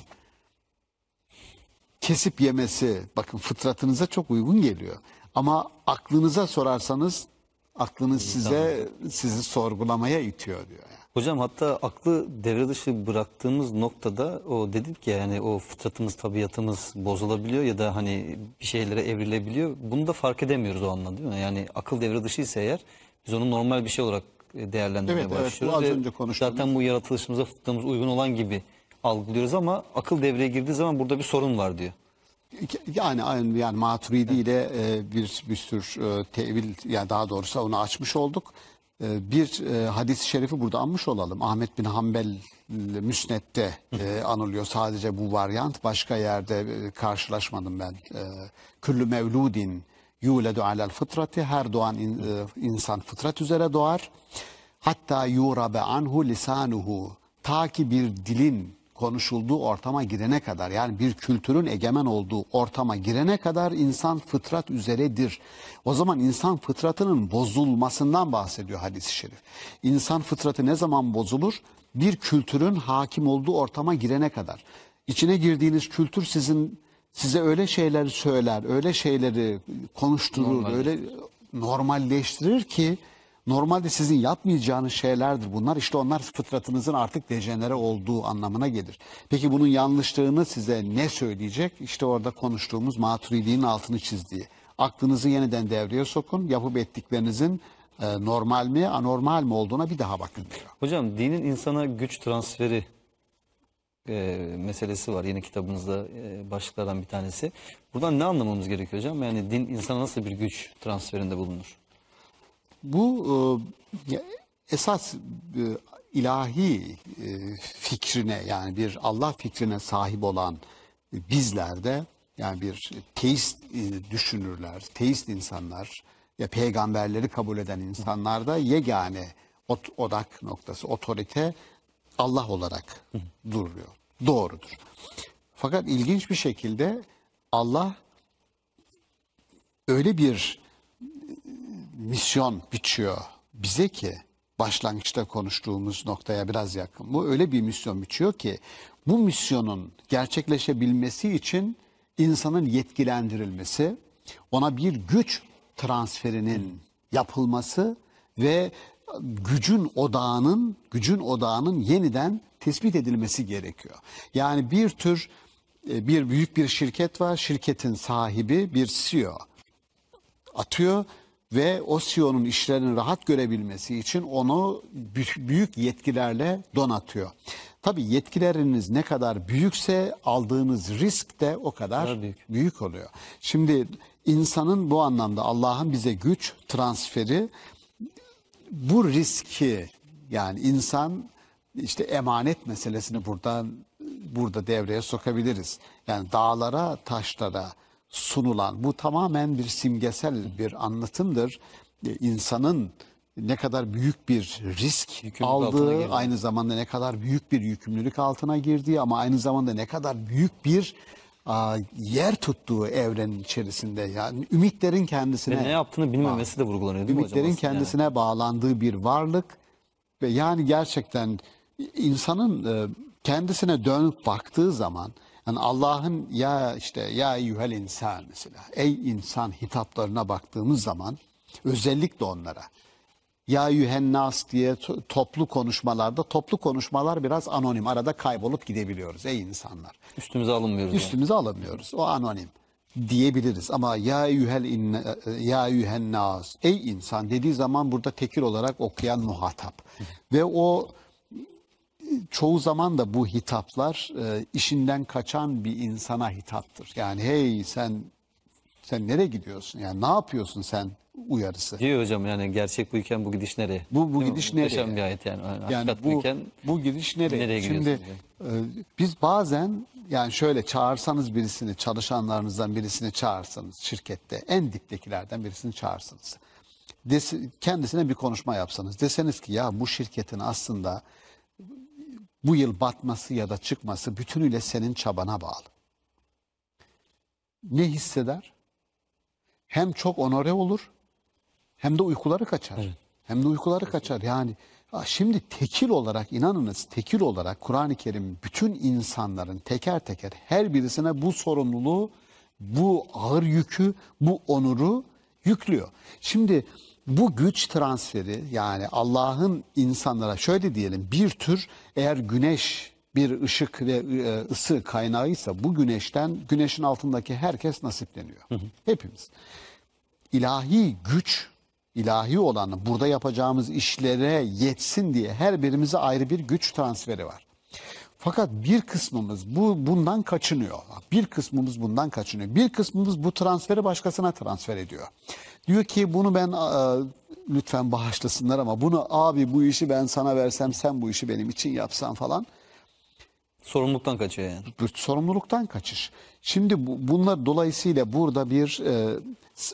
kesip yemesi bakın fıtratınıza çok uygun geliyor. Ama aklınıza sorarsanız aklınız size sizi sorgulamaya itiyor diyor. Hocam hatta aklı devre dışı bıraktığımız noktada o dedik ya yani o fıtratımız, tabiatımız bozulabiliyor ya da hani bir şeylere evrilebiliyor. Bunu da fark edemiyoruz o anlamda değil mi? Yani akıl devre dışı ise eğer biz onu normal bir şey olarak değerlendirmeye Evet, evet, başlıyoruz. az ve önce konuştuğumuz. Zaten bu yaratılışımıza fıtratımız uygun olan gibi algılıyoruz ama akıl devreye girdiği zaman burada bir sorun var diyor. Yani aynı yani Maturidi ile e, bir bir sürü e, tevil yani daha doğrusu onu açmış olduk. E, bir e, hadis-i şerifi burada anmış olalım. Ahmet bin Hanbel e, Müsnet'te e, anılıyor sadece bu varyant. Başka yerde karşılaşmadım ben. Küllü mevludin yuledu alel fıtrati her doğan in- insan fıtrat üzere doğar. Hatta yurabe anhu lisanuhu ta ki bir dilin konuşulduğu ortama girene kadar yani bir kültürün egemen olduğu ortama girene kadar insan fıtrat üzeredir. O zaman insan fıtratının bozulmasından bahsediyor hadis-i şerif. İnsan fıtratı ne zaman bozulur? Bir kültürün hakim olduğu ortama girene kadar. İçine girdiğiniz kültür sizin size öyle şeyler söyler, öyle şeyleri konuşturur, öyle normalleştirir ki normalde sizin yapmayacağınız şeylerdir bunlar. İşte onlar fıtratınızın artık dejenere olduğu anlamına gelir. Peki bunun yanlışlığını size ne söyleyecek? İşte orada konuştuğumuz Maturidi'nin altını çizdiği. Aklınızı yeniden devreye sokun. Yapıp ettiklerinizin e, normal mi, anormal mi olduğuna bir daha bakın diyor. Hocam dinin insana güç transferi e, meselesi var. Yine kitabınızda e, başlıklardan bir tanesi. Buradan ne anlamamız gerekiyor hocam? Yani din insana nasıl bir güç transferinde bulunur? Bu e, esas e, ilahi e, fikrine yani bir Allah fikrine sahip olan bizlerde yani bir teist e, düşünürler, teist insanlar ya peygamberleri kabul eden insanlarda yegane ot- odak noktası, otorite Allah olarak duruyor. Doğrudur. Fakat ilginç bir şekilde Allah öyle bir misyon biçiyor bize ki başlangıçta konuştuğumuz noktaya biraz yakın. Bu öyle bir misyon biçiyor ki bu misyonun gerçekleşebilmesi için insanın yetkilendirilmesi, ona bir güç transferinin yapılması ve gücün odağının gücün odağının yeniden tespit edilmesi gerekiyor. Yani bir tür e, bir büyük bir şirket var. Şirketin sahibi bir CEO atıyor ve o CEO'nun işlerini rahat görebilmesi için onu bü- büyük yetkilerle donatıyor. Tabii yetkileriniz ne kadar büyükse aldığınız risk de o kadar Daha büyük. büyük oluyor. Şimdi insanın bu anlamda Allah'ın bize güç transferi bu riski yani insan işte emanet meselesini buradan burada devreye sokabiliriz. Yani dağlara, taşlara sunulan bu tamamen bir simgesel bir anlatımdır. E, İnsanın ne kadar büyük bir risk Yükümlülük aldığı, aynı zamanda ne kadar büyük bir yükümlülük altına girdiği ama aynı zamanda ne kadar büyük bir a, yer tuttuğu evrenin içerisinde. Yani ümitlerin kendisine Ve ne yaptığını bilmemesi de vurgulanıyor değil mi hocam? ümitlerin? Yani kendisine bağlandığı bir varlık ve yani gerçekten insanın e, kendisine dönüp baktığı zaman yani Allah'ın ya işte ya eyyuhel insan mesela ey insan hitaplarına baktığımız zaman özellikle onlara Ya yühennas diye to- toplu konuşmalarda toplu konuşmalar biraz anonim. Arada kaybolup gidebiliyoruz ey insanlar. Üstümüze alınmıyoruz. yani. Üstümüze alamıyoruz. O anonim diyebiliriz. Ama ya yühel inne, ya yühennas ey insan dediği zaman burada tekil olarak okuyan muhatap. Ve o çoğu zaman da bu hitaplar e, işinden kaçan bir insana hitaptır. Yani hey sen sen nereye gidiyorsun? Yani ne yapıyorsun sen uyarısı. Diyor hocam yani gerçek buyken bu gidiş nereye? Bu bu Değil mi? gidiş Muhteşem nereye? bir ayet yani. yani bu buyken bu gidiş nereye? nereye Şimdi e, biz bazen yani şöyle çağırsanız birisini, çalışanlarınızdan birisini çağırsanız şirkette en diptekilerden birisini çağırsınız. Desi- kendisine bir konuşma yapsanız deseniz ki ya bu şirketin aslında bu yıl batması ya da çıkması bütünüyle senin çabana bağlı. Ne hisseder? Hem çok onore olur hem de uykuları kaçar. Hem de uykuları kaçar. Yani şimdi tekil olarak inanınız tekil olarak Kur'an-ı Kerim bütün insanların teker teker her birisine bu sorumluluğu, bu ağır yükü, bu onuru yüklüyor. Şimdi bu güç transferi yani Allah'ın insanlara şöyle diyelim bir tür eğer güneş bir ışık ve e, ısı kaynağıysa bu güneşten güneşin altındaki herkes nasipleniyor. Hepimiz ilahi güç, ilahi olan burada yapacağımız işlere yetsin diye her birimize ayrı bir güç transferi var. Fakat bir kısmımız bu bundan kaçınıyor. Bir kısmımız bundan kaçınıyor. Bir kısmımız bu transferi başkasına transfer ediyor. Diyor ki bunu ben e, lütfen bağışlasınlar ama bunu abi bu işi ben sana versem sen bu işi benim için yapsan falan sorumluluktan kaçıyor yani. sorumluluktan kaçış. Şimdi bu, bunlar dolayısıyla burada bir e,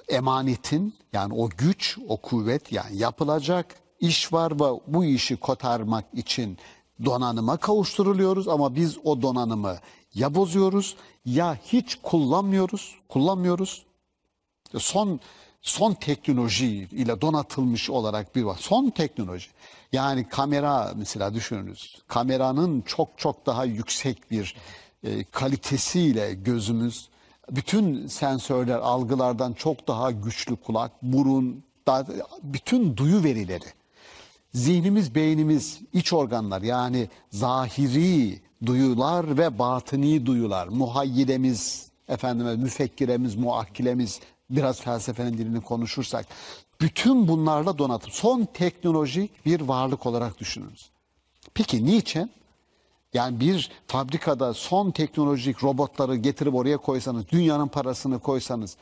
emanetin yani o güç, o kuvvet yani yapılacak iş var ve bu işi kotarmak için donanıma kavuşturuluyoruz ama biz o donanımı ya bozuyoruz ya hiç kullanmıyoruz, kullanmıyoruz son son teknoloji ile donatılmış olarak bir var. Son teknoloji. Yani kamera mesela düşününüz. Kameranın çok çok daha yüksek bir e, kalitesiyle gözümüz bütün sensörler algılardan çok daha güçlü kulak, burun, daha, bütün duyu verileri zihnimiz, beynimiz, iç organlar yani zahiri duyular ve batıni duyular, muhayyilemiz, efendime müfekkiremiz, muakkilemiz, biraz felsefenin dilini konuşursak, bütün bunlarla donatım. Son teknolojik bir varlık olarak düşününüz. Peki niçin? Yani bir fabrikada son teknolojik robotları getirip oraya koysanız, dünyanın parasını koysanız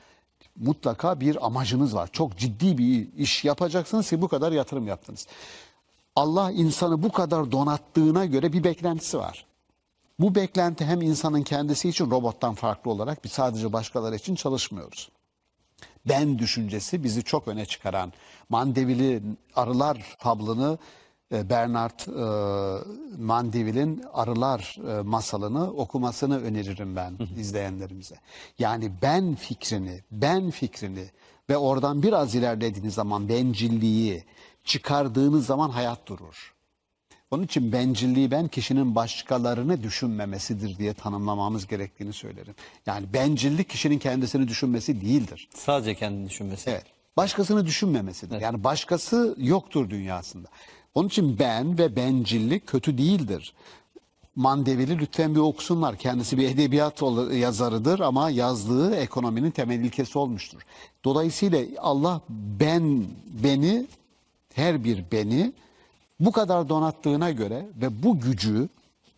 mutlaka bir amacınız var. Çok ciddi bir iş yapacaksınız ki bu kadar yatırım yaptınız. Allah insanı bu kadar donattığına göre bir beklentisi var. Bu beklenti hem insanın kendisi için robottan farklı olarak bir sadece başkaları için çalışmıyoruz. Ben düşüncesi bizi çok öne çıkaran Mandevili Arılar fablını Bernard e, Mandeville'in Arılar e, masalını okumasını öneririm ben izleyenlerimize. Yani ben fikrini, ben fikrini ve oradan biraz ilerlediğiniz zaman bencilliği çıkardığınız zaman hayat durur. Onun için bencilliği ben kişinin başkalarını düşünmemesidir diye tanımlamamız gerektiğini söylerim. Yani bencillik kişinin kendisini düşünmesi değildir. Sadece kendini düşünmesi. Evet. Başkasını düşünmemesidir. Yani başkası yoktur dünyasında. Onun için ben ve bencillik kötü değildir. Mandevili lütfen bir okusunlar. Kendisi bir edebiyat yazarıdır ama yazdığı ekonominin temel ilkesi olmuştur. Dolayısıyla Allah ben, beni, her bir beni bu kadar donattığına göre ve bu gücü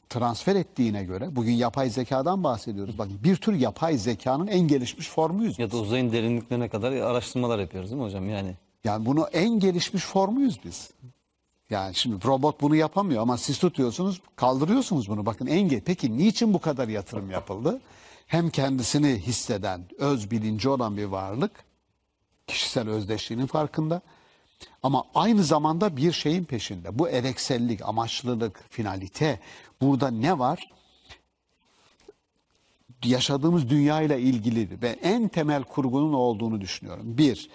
transfer ettiğine göre bugün yapay zekadan bahsediyoruz. Bakın bir tür yapay zekanın en gelişmiş formuyuz. Ya da uzayın derinliklerine kadar araştırmalar yapıyoruz değil mi hocam? Yani Yani bunu en gelişmiş formuyuz biz. Yani şimdi robot bunu yapamıyor ama siz tutuyorsunuz, kaldırıyorsunuz bunu. Bakın en ge- Peki niçin bu kadar yatırım yapıldı? Hem kendisini hisseden, öz bilinci olan bir varlık, kişisel özdeşliğinin farkında. Ama aynı zamanda bir şeyin peşinde. Bu ereksellik, amaçlılık, finalite. Burada ne var? Yaşadığımız dünya ile ilgili ve en temel kurgunun olduğunu düşünüyorum. Bir,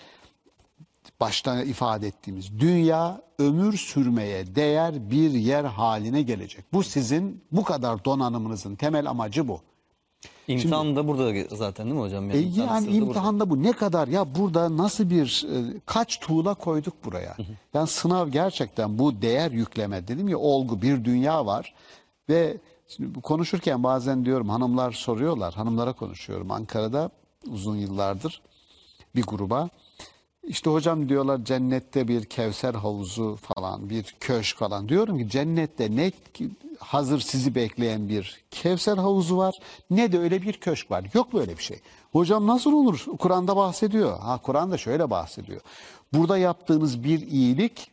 başta ifade ettiğimiz dünya ömür sürmeye değer bir yer haline gelecek. Bu sizin bu kadar donanımınızın temel amacı bu. İmtihan da burada zaten değil mi hocam? E imtihan yani sırrı da burada. imtihanda bu ne kadar ya burada nasıl bir e, kaç tuğla koyduk buraya? Yani sınav gerçekten bu değer yükleme dedim ya olgu bir dünya var ve şimdi konuşurken bazen diyorum hanımlar soruyorlar hanımlara konuşuyorum Ankara'da uzun yıllardır bir gruba. İşte hocam diyorlar cennette bir kevser havuzu falan bir köşk falan. Diyorum ki cennette ne hazır sizi bekleyen bir kevser havuzu var ne de öyle bir köşk var. Yok böyle bir şey. Hocam nasıl olur? Kur'an'da bahsediyor. Ha Kur'an'da şöyle bahsediyor. Burada yaptığınız bir iyilik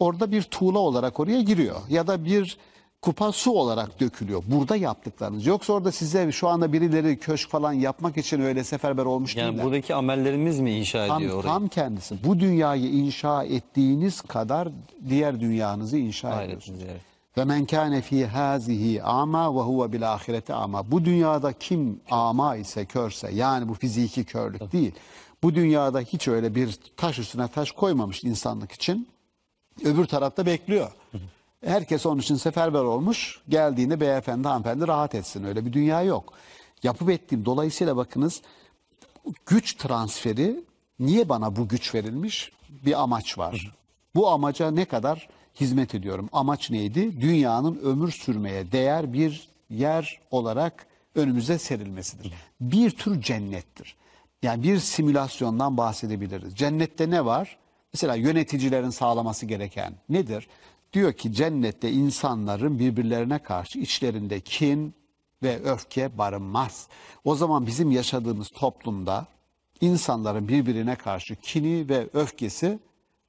orada bir tuğla olarak oraya giriyor. Ya da bir kupa su olarak dökülüyor. Burada yaptıklarınız. Yoksa orada size şu anda birileri köşk falan yapmak için öyle seferber olmuş Yani değiller. buradaki amellerimiz mi inşa Tam, ediyor orayı? tam kendisi. Bu dünyayı inşa ettiğiniz kadar diğer dünyanızı inşa Hayretiniz, ediyorsunuz. evet. Ve men kâne fî hâzihi ama ve huve bil ahireti ama. Bu dünyada kim ama ise körse yani bu fiziki körlük değil. Bu dünyada hiç öyle bir taş üstüne taş koymamış insanlık için. Öbür tarafta bekliyor. Herkes onun için seferber olmuş. Geldiğinde beyefendi hanımefendi rahat etsin. Öyle bir dünya yok. Yapıp ettiğim dolayısıyla bakınız güç transferi niye bana bu güç verilmiş? Bir amaç var. Bu amaca ne kadar hizmet ediyorum? Amaç neydi? Dünyanın ömür sürmeye değer bir yer olarak önümüze serilmesidir. Bir tür cennettir. Yani bir simülasyondan bahsedebiliriz. Cennette ne var? Mesela yöneticilerin sağlaması gereken nedir? Diyor ki cennette insanların birbirlerine karşı içlerinde kin, ve öfke barınmaz. O zaman bizim yaşadığımız toplumda insanların birbirine karşı kini ve öfkesi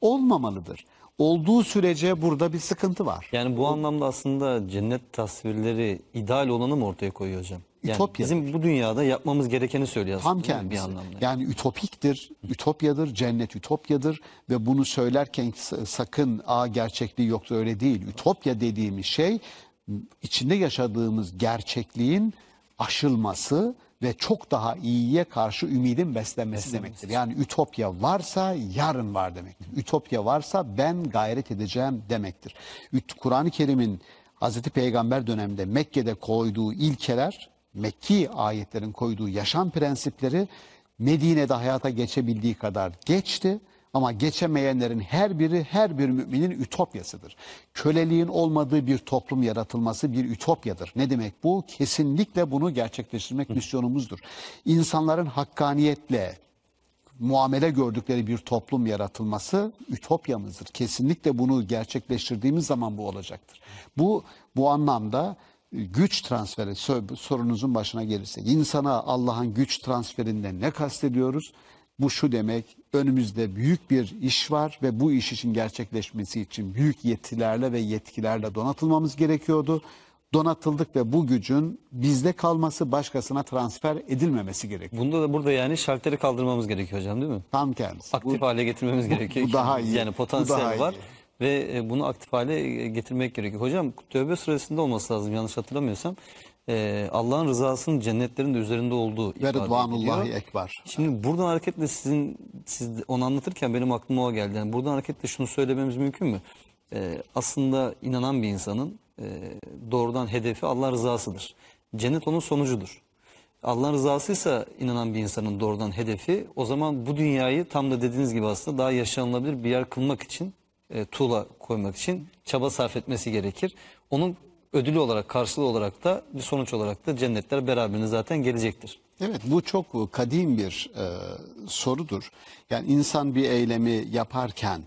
olmamalıdır. Olduğu sürece burada bir sıkıntı var. Yani bu anlamda aslında cennet tasvirleri ideal olanı mı ortaya koyuyor hocam? Yani Ütopya. bizim bu dünyada yapmamız gerekeni söylüyor Tam kendisi. bir anlamda. Yani ütopiktir, ütopyadır, cennet ütopyadır ve bunu söylerken sa- sakın a gerçekliği yoktur öyle değil. Ütopya dediğimiz şey içinde yaşadığımız gerçekliğin aşılması ve çok daha iyiye karşı ümidin beslenmesi demektir. Yani ütopya varsa yarın var demektir. Ütopya varsa ben gayret edeceğim demektir. Kur'an-ı Kerim'in Hazreti Peygamber döneminde Mekke'de koyduğu ilkeler Mekki ayetlerin koyduğu yaşam prensipleri Medine'de hayata geçebildiği kadar geçti. Ama geçemeyenlerin her biri her bir müminin ütopyasıdır. Köleliğin olmadığı bir toplum yaratılması bir ütopyadır. Ne demek bu? Kesinlikle bunu gerçekleştirmek misyonumuzdur. İnsanların hakkaniyetle muamele gördükleri bir toplum yaratılması ütopyamızdır. Kesinlikle bunu gerçekleştirdiğimiz zaman bu olacaktır. Bu bu anlamda güç transferi sorunuzun başına gelirsek insana Allah'ın güç transferinden ne kastediyoruz? Bu şu demek önümüzde büyük bir iş var ve bu iş için gerçekleşmesi için büyük yetilerle ve yetkilerle donatılmamız gerekiyordu. Donatıldık ve bu gücün bizde kalması başkasına transfer edilmemesi gerekiyor. Bunda da burada yani şalteri kaldırmamız gerekiyor hocam değil mi? Tam kendisi. Aktif hale getirmemiz gerekiyor. bu daha iyi. Yani Bu potansiyel daha iyi. var ve e, bunu aktif hale e, getirmek gerekiyor. Hocam Tövbe suresinde olması lazım yanlış hatırlamıyorsam. E, Allah'ın rızasının cennetlerin de üzerinde olduğu ifade ediliyor. Ekber. Şimdi buradan hareketle sizin siz onu anlatırken benim aklıma o geldi. Yani buradan hareketle şunu söylememiz mümkün mü? Ee, aslında inanan bir insanın e, doğrudan hedefi Allah rızasıdır. Cennet onun sonucudur. Allah rızasıysa inanan bir insanın doğrudan hedefi o zaman bu dünyayı tam da dediğiniz gibi aslında daha yaşanılabilir bir yer kılmak için e, tuğla koymak için çaba sarf etmesi gerekir. Onun ödülü olarak karşılığı olarak da bir sonuç olarak da cennetler beraberinde zaten gelecektir. Evet bu çok kadim bir e, sorudur. Yani insan bir eylemi yaparken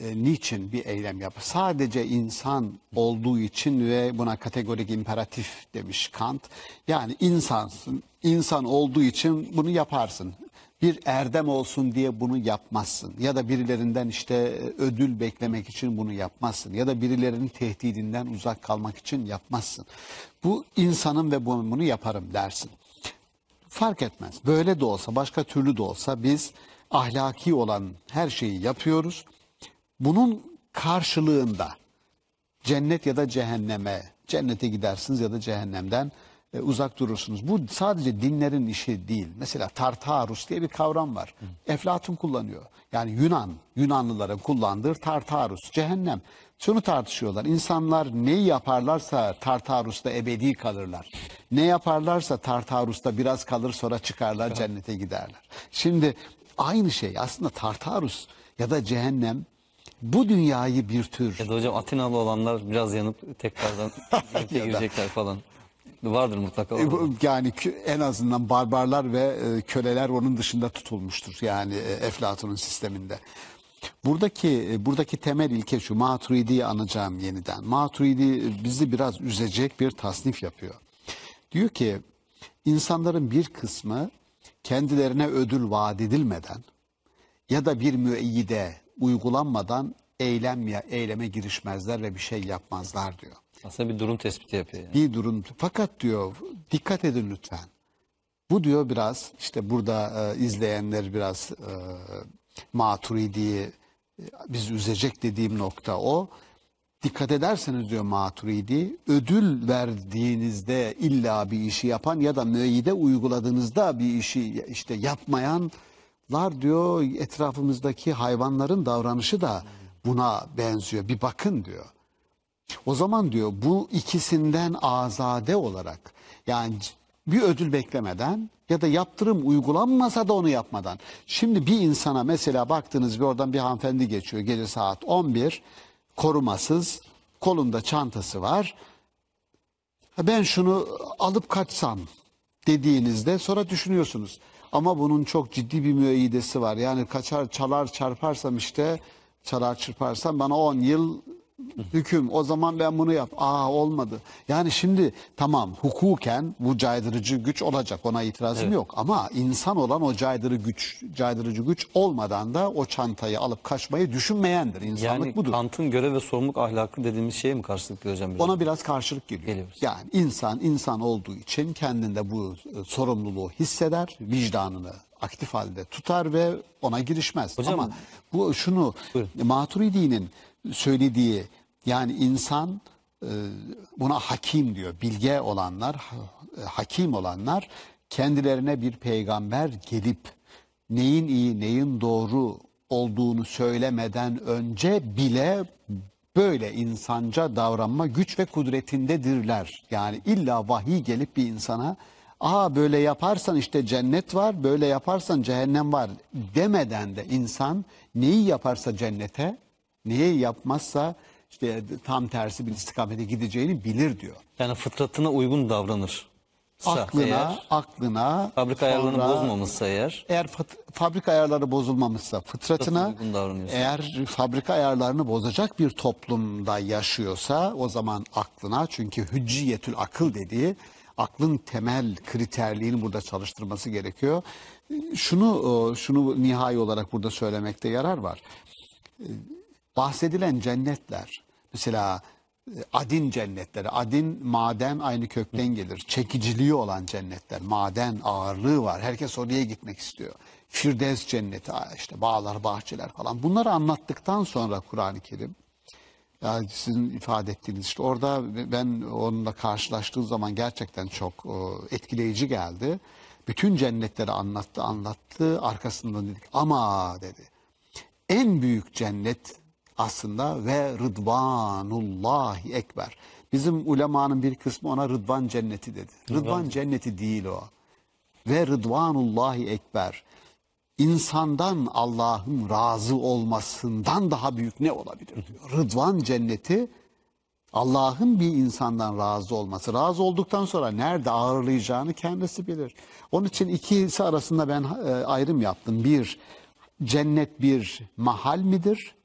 e, niçin bir eylem yapar? Sadece insan olduğu için ve buna kategorik imperatif demiş Kant. Yani insansın, insan olduğu için bunu yaparsın. Bir erdem olsun diye bunu yapmazsın. Ya da birilerinden işte e, ödül beklemek için bunu yapmazsın. Ya da birilerinin tehdidinden uzak kalmak için yapmazsın. Bu insanın ve bu- bunu yaparım dersin. Fark etmez. Böyle de olsa, başka türlü de olsa biz ahlaki olan her şeyi yapıyoruz. Bunun karşılığında cennet ya da cehenneme, cennete gidersiniz ya da cehennemden e, uzak durursunuz. Bu sadece dinlerin işi değil. Mesela Tartarus diye bir kavram var. Eflatun kullanıyor. Yani Yunan, Yunanlıların kullandığı Tartarus, cehennem. Şunu tartışıyorlar. İnsanlar neyi yaparlarsa Tartarus'ta ebedi kalırlar. Ne yaparlarsa Tartarus'ta biraz kalır sonra çıkarlar cennete giderler. Şimdi aynı şey aslında Tartarus ya da cehennem bu dünyayı bir tür Ya da hocam Atinalı olanlar biraz yanıp tekrardan girecekler falan. Vardır mutlaka. E, bu- Yani en azından barbarlar ve e, köleler onun dışında tutulmuştur. Yani e, Eflatun'un sisteminde. Buradaki e, buradaki temel ilke şu. Maturidi'yi anacağım yeniden. Maturidi bizi biraz üzecek bir tasnif yapıyor. Diyor ki insanların bir kısmı kendilerine ödül vaat edilmeden ya da bir müeyyide uygulanmadan eylem ya eyleme girişmezler ve bir şey yapmazlar diyor Aslında bir durum tespiti yapıyor. Yani. bir durum. Fakat diyor dikkat edin lütfen. Bu diyor biraz işte burada e, izleyenler biraz e, Maturidi'yi e, bizi üzecek dediğim nokta o. Dikkat ederseniz diyor Maturidi ödül verdiğinizde illa bir işi yapan ya da müeyyide uyguladığınızda bir işi işte yapmayanlar diyor etrafımızdaki hayvanların davranışı da buna benziyor. Bir bakın diyor. O zaman diyor bu ikisinden azade olarak yani bir ödül beklemeden ya da yaptırım uygulanmasa da onu yapmadan. Şimdi bir insana mesela baktınız bir oradan bir hanımefendi geçiyor gece saat 11 korumasız kolunda çantası var. Ben şunu alıp kaçsam dediğinizde sonra düşünüyorsunuz. Ama bunun çok ciddi bir müeyyidesi var. Yani kaçar çalar çarparsam işte çalar çırparsam bana 10 yıl hüküm. O zaman ben bunu yap. Aa olmadı. Yani şimdi tamam hukuken bu caydırıcı güç olacak. Ona itirazım yok. Ama insan olan o caydırıcı güç, caydırıcı güç olmadan da o çantayı alıp kaçmayı düşünmeyendir. İnsanlık Yani budur. Kant'ın görev ve sorumluluk ahlakı dediğimiz şeye mi karşılık hocam? biraz? Ona biraz karşılık geliyor. Geliyoruz. Yani insan insan olduğu için kendinde bu e, sorumluluğu hisseder, vicdanını aktif halde tutar ve ona girişmez. Hocam- Ama bu şunu Maturidi'nin söylediği yani insan e, buna hakim diyor. Bilge olanlar, e, hakim olanlar kendilerine bir peygamber gelip neyin iyi, neyin doğru olduğunu söylemeden önce bile böyle insanca davranma güç ve kudretindedirler. Yani illa vahiy gelip bir insana aa böyle yaparsan işte cennet var, böyle yaparsan cehennem var demeden de insan neyi yaparsa cennete, neyi yapmazsa işte tam tersi bir istikamete gideceğini bilir diyor. Yani fıtratına uygun davranır. Aklına, eğer, aklına fabrika ayarlarını bozmamışsa eğer eğer fabrika ayarları bozulmamışsa fıtratına eğer fabrika ayarlarını bozacak bir toplumda yaşıyorsa o zaman aklına çünkü hücciyetül akıl dediği aklın temel kriterliğini burada çalıştırması gerekiyor. Şunu şunu nihai olarak burada söylemekte yarar var bahsedilen cennetler mesela e, adin cennetleri adin maden aynı kökten gelir. Çekiciliği olan cennetler maden ağırlığı var. Herkes oraya gitmek istiyor. Firdevs cenneti işte bağlar bahçeler falan. Bunları anlattıktan sonra Kur'an-ı Kerim ya sizin ifade ettiğiniz işte orada ben onunla karşılaştığım zaman gerçekten çok e, etkileyici geldi. Bütün cennetleri anlattı anlattı arkasından dedik ama dedi. En büyük cennet aslında ve rıdvanullahi ekber. Bizim ulemanın bir kısmı ona rıdvan cenneti dedi. Rıdvan cenneti değil o. Ve rıdvanullahi ekber. İnsandan Allah'ın razı olmasından daha büyük ne olabilir diyor. Rıdvan cenneti Allah'ın bir insandan razı olması. Razı olduktan sonra nerede ağırlayacağını kendisi bilir. Onun için ikisi arasında ben e, ayrım yaptım. Bir, cennet bir mahal midir?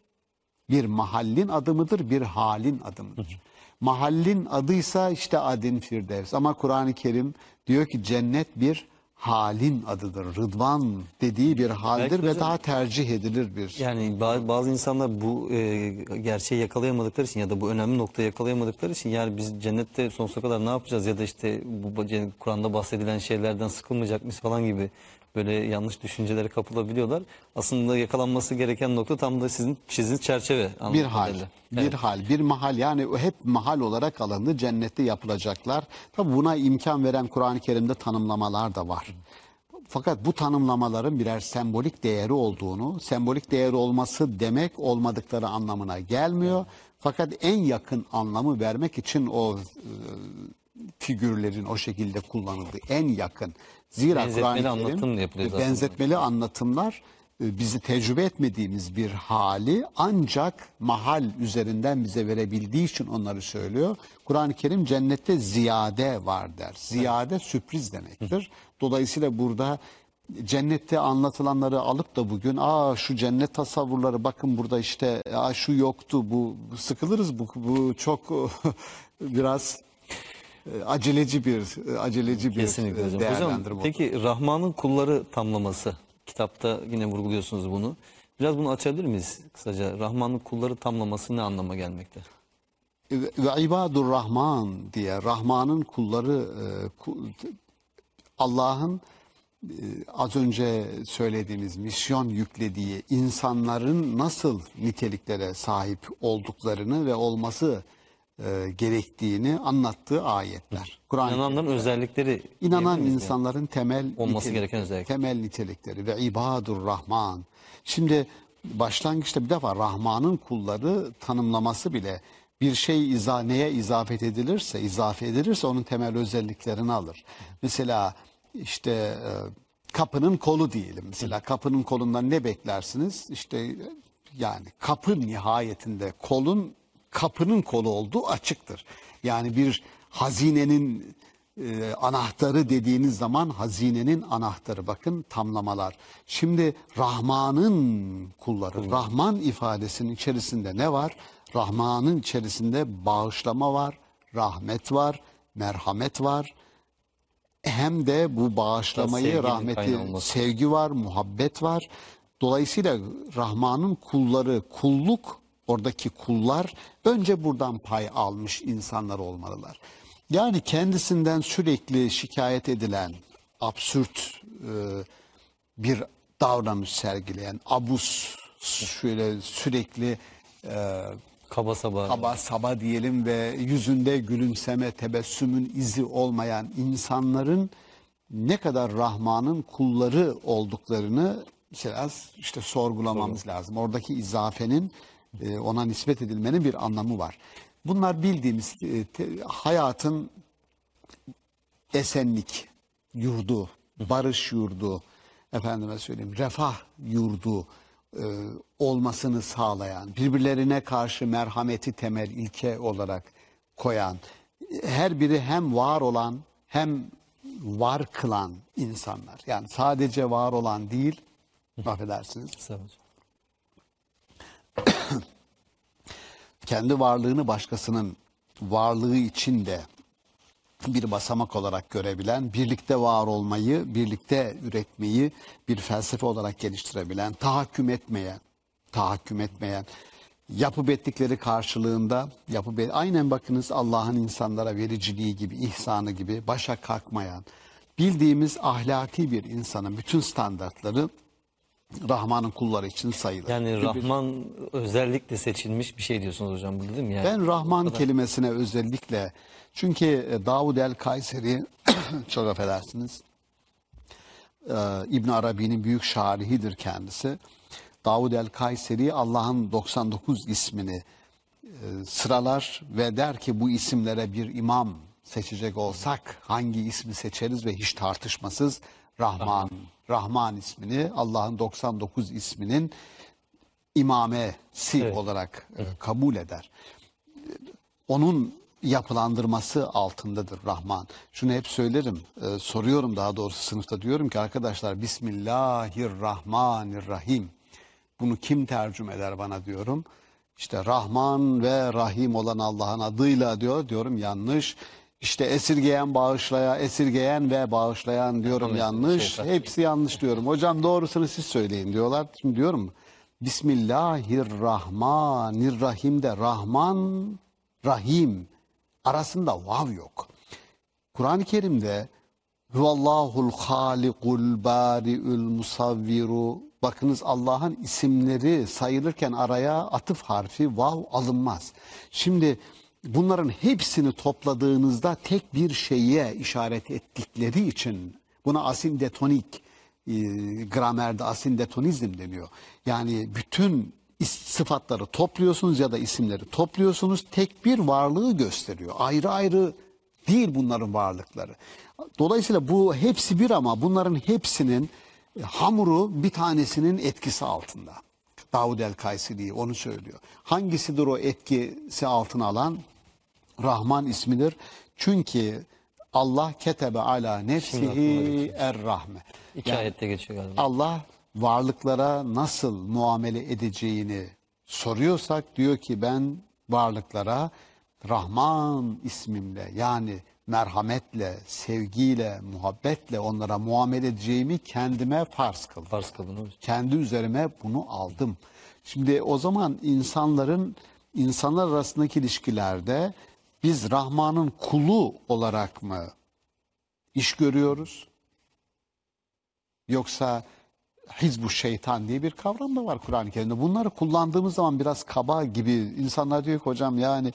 Bir mahallin adı mıdır? Bir halin adı mıdır? Mahallin adıysa işte adin firdevs. Ama Kur'an-ı Kerim diyor ki cennet bir halin adıdır. Rıdvan dediği bir haldir Belki ve hocam- daha tercih edilir bir. Yani ba- bazı insanlar bu e, gerçeği yakalayamadıkları için ya da bu önemli noktayı yakalayamadıkları için yani biz cennette sonsuza kadar ne yapacağız ya da işte bu Kur'an'da bahsedilen şeylerden sıkılmayacak mıyız falan gibi böyle yanlış düşüncelere kapılabiliyorlar. Aslında yakalanması gereken nokta tam da sizin çizdiğiniz çerçeve. Bir hal, kadarıyla. bir hal, bir mahal yani hep mahal olarak alındı cennette yapılacaklar. Tabi buna imkan veren Kur'an-ı Kerim'de tanımlamalar da var. Fakat bu tanımlamaların birer sembolik değeri olduğunu, sembolik değeri olması demek olmadıkları anlamına gelmiyor. Fakat en yakın anlamı vermek için o e, figürlerin o şekilde kullanıldığı en yakın. Zira Benzetmeli Kur'an-ı Kerim anlatım yapılıyor zaten. benzetmeli anlatımlar e, bizi tecrübe etmediğimiz bir hali ancak mahal üzerinden bize verebildiği için onları söylüyor. Kur'an-ı Kerim cennette ziyade var der. Ziyade sürpriz demektir. Dolayısıyla burada cennette anlatılanları alıp da bugün aa şu cennet tasavvurları bakın burada işte aa şu yoktu bu sıkılırız bu bu çok biraz aceleci bir aceleci bir Kesinlikle e, hocam. Hocam değerlendirme. oldu. peki Rahman'ın kulları tamlaması. Kitapta yine vurguluyorsunuz bunu. Biraz bunu açabilir miyiz kısaca? Rahman'ın kulları tamlaması ne anlama gelmekte? ve ibadur rahman diye Rahman'ın kulları e, Allah'ın e, az önce söylediğimiz misyon yüklediği insanların nasıl niteliklere sahip olduklarını ve olması e, gerektiğini anlattığı ayetler. Kur'an-ı İnananların özellikleri İnanan miyiz yani? insanların temel Olması nitelik- gereken özellik. temel nitelikleri ve ibadur rahman. Şimdi başlangıçta bir defa Rahman'ın kulları tanımlaması bile bir şey iza, neye izafet edilirse, izafe edilirse onun temel özelliklerini alır. Mesela işte e, kapının kolu diyelim. Mesela kapının kolundan ne beklersiniz? İşte yani kapı nihayetinde kolun kapının kolu olduğu açıktır. Yani bir hazinenin e, anahtarı dediğiniz zaman hazinenin anahtarı bakın tamlamalar. Şimdi Rahman'ın kulları, Rahman ifadesinin içerisinde ne var? Rahman'ın içerisinde bağışlama var, rahmet var, merhamet var. Hem de bu bağışlamayı, Sevginin rahmeti, sevgi var, muhabbet var. Dolayısıyla Rahman'ın kulları, kulluk, oradaki kullar önce buradan pay almış insanlar olmalılar. Yani kendisinden sürekli şikayet edilen, absürt e, bir davranış sergileyen, abus, şöyle sürekli e, Kaba saba. kaba saba diyelim ve yüzünde gülümseme, tebessümün izi olmayan insanların ne kadar Rahman'ın kulları olduklarını biraz işte sorgulamamız lazım. Oradaki izafenin e, ona nispet edilmenin bir anlamı var. Bunlar bildiğimiz e, te- hayatın esenlik yurdu, barış yurdu, efendime söyleyeyim refah yurdu e, olmasını sağlayan, birbirlerine karşı merhameti temel ilke olarak koyan, her biri hem var olan hem var kılan insanlar. Yani sadece var olan değil, affedersiniz. kendi varlığını başkasının varlığı için de bir basamak olarak görebilen, birlikte var olmayı, birlikte üretmeyi bir felsefe olarak geliştirebilen, tahakküm etmeyen, tahakküm etmeyen, yapıp ettikleri karşılığında, yapıp et- aynen bakınız Allah'ın insanlara vericiliği gibi, ihsanı gibi başa kalkmayan, bildiğimiz ahlaki bir insanın bütün standartları Rahman'ın kulları için sayılır. Yani Rahman özellikle seçilmiş bir şey diyorsunuz hocam burada değil mi? Yani Ben Rahman kelimesine özellikle çünkü e, Davud el Kayseri çok affedersiniz e, İbn Arabi'nin büyük şarihidir kendisi. Davud el Kayseri Allah'ın 99 ismini e, sıralar ve der ki bu isimlere bir imam seçecek olsak hangi ismi seçeriz ve hiç tartışmasız Rahman. Rahman ismini Allah'ın 99 isminin imamesi Evet. olarak e, kabul eder. Onun yapılandırması altındadır Rahman. Şunu hep söylerim, e, soruyorum daha doğrusu sınıfta diyorum ki arkadaşlar Bismillahirrahmanirrahim. Bunu kim tercüme eder bana diyorum. İşte Rahman ve Rahim olan Allah'ın adıyla diyor. Diyorum yanlış. İşte esirgeyen bağışlaya, esirgeyen ve bağışlayan diyorum yanlış. Hepsi yanlış diyorum. Hocam doğrusunu siz söyleyin diyorlar. Şimdi diyorum Bismillahirrahmanirrahim de Rahman, Rahim arasında vav yok. Kur'an-ı Kerim'de Huvallahul halikul bari'ül musavviru. Bakınız Allah'ın isimleri sayılırken araya atıf harfi vav alınmaz. Şimdi bunların hepsini topladığınızda tek bir şeye işaret ettikleri için buna asindetonik e, gramerde asindetonizm deniyor. Yani bütün sıfatları topluyorsunuz ya da isimleri topluyorsunuz tek bir varlığı gösteriyor. Ayrı ayrı değil bunların varlıkları. Dolayısıyla bu hepsi bir ama bunların hepsinin hamuru bir tanesinin etkisi altında. Davud el Kayseri onu söylüyor. Hangisidir o etkisi altına alan? Rahman ismidir. Çünkü Allah ketebe ala nefsihi er rahme. İki ayette geçiyor galiba. Allah varlıklara nasıl muamele edeceğini soruyorsak diyor ki ben varlıklara Rahman ismimle yani merhametle, sevgiyle, muhabbetle onlara muamele edeceğimi kendime farz kıldım. Farz hocam. Kendi üzerime bunu aldım. Şimdi o zaman insanların insanlar arasındaki ilişkilerde biz Rahman'ın kulu olarak mı iş görüyoruz? Yoksa hizbu şeytan diye bir kavram da var Kur'an-ı Kerim'de. Bunları kullandığımız zaman biraz kaba gibi insanlar diyor ki hocam yani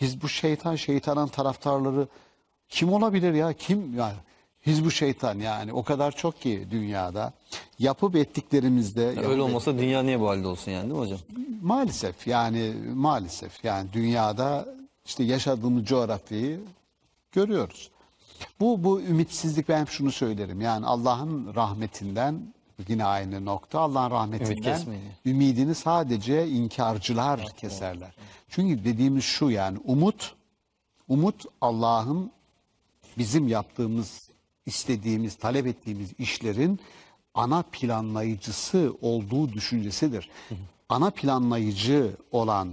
hizbu şeytan şeytanın taraftarları kim olabilir ya kim yani hizbu şeytan yani o kadar çok ki dünyada yapıp ettiklerimizde Ya yapıp öyle olmasa dünya niye bu halde olsun yani değil mi hocam? Maalesef yani maalesef yani dünyada işte yaşadığımız coğrafyayı görüyoruz. Bu bu ümitsizlik ben hep şunu söylerim. Yani Allah'ın rahmetinden yine aynı nokta Allah'ın rahmetinden ümidini sadece inkarcılar keserler. Çünkü dediğimiz şu yani umut umut Allah'ın bizim yaptığımız, istediğimiz, talep ettiğimiz işlerin ana planlayıcısı olduğu düşüncesidir. Ana planlayıcı olan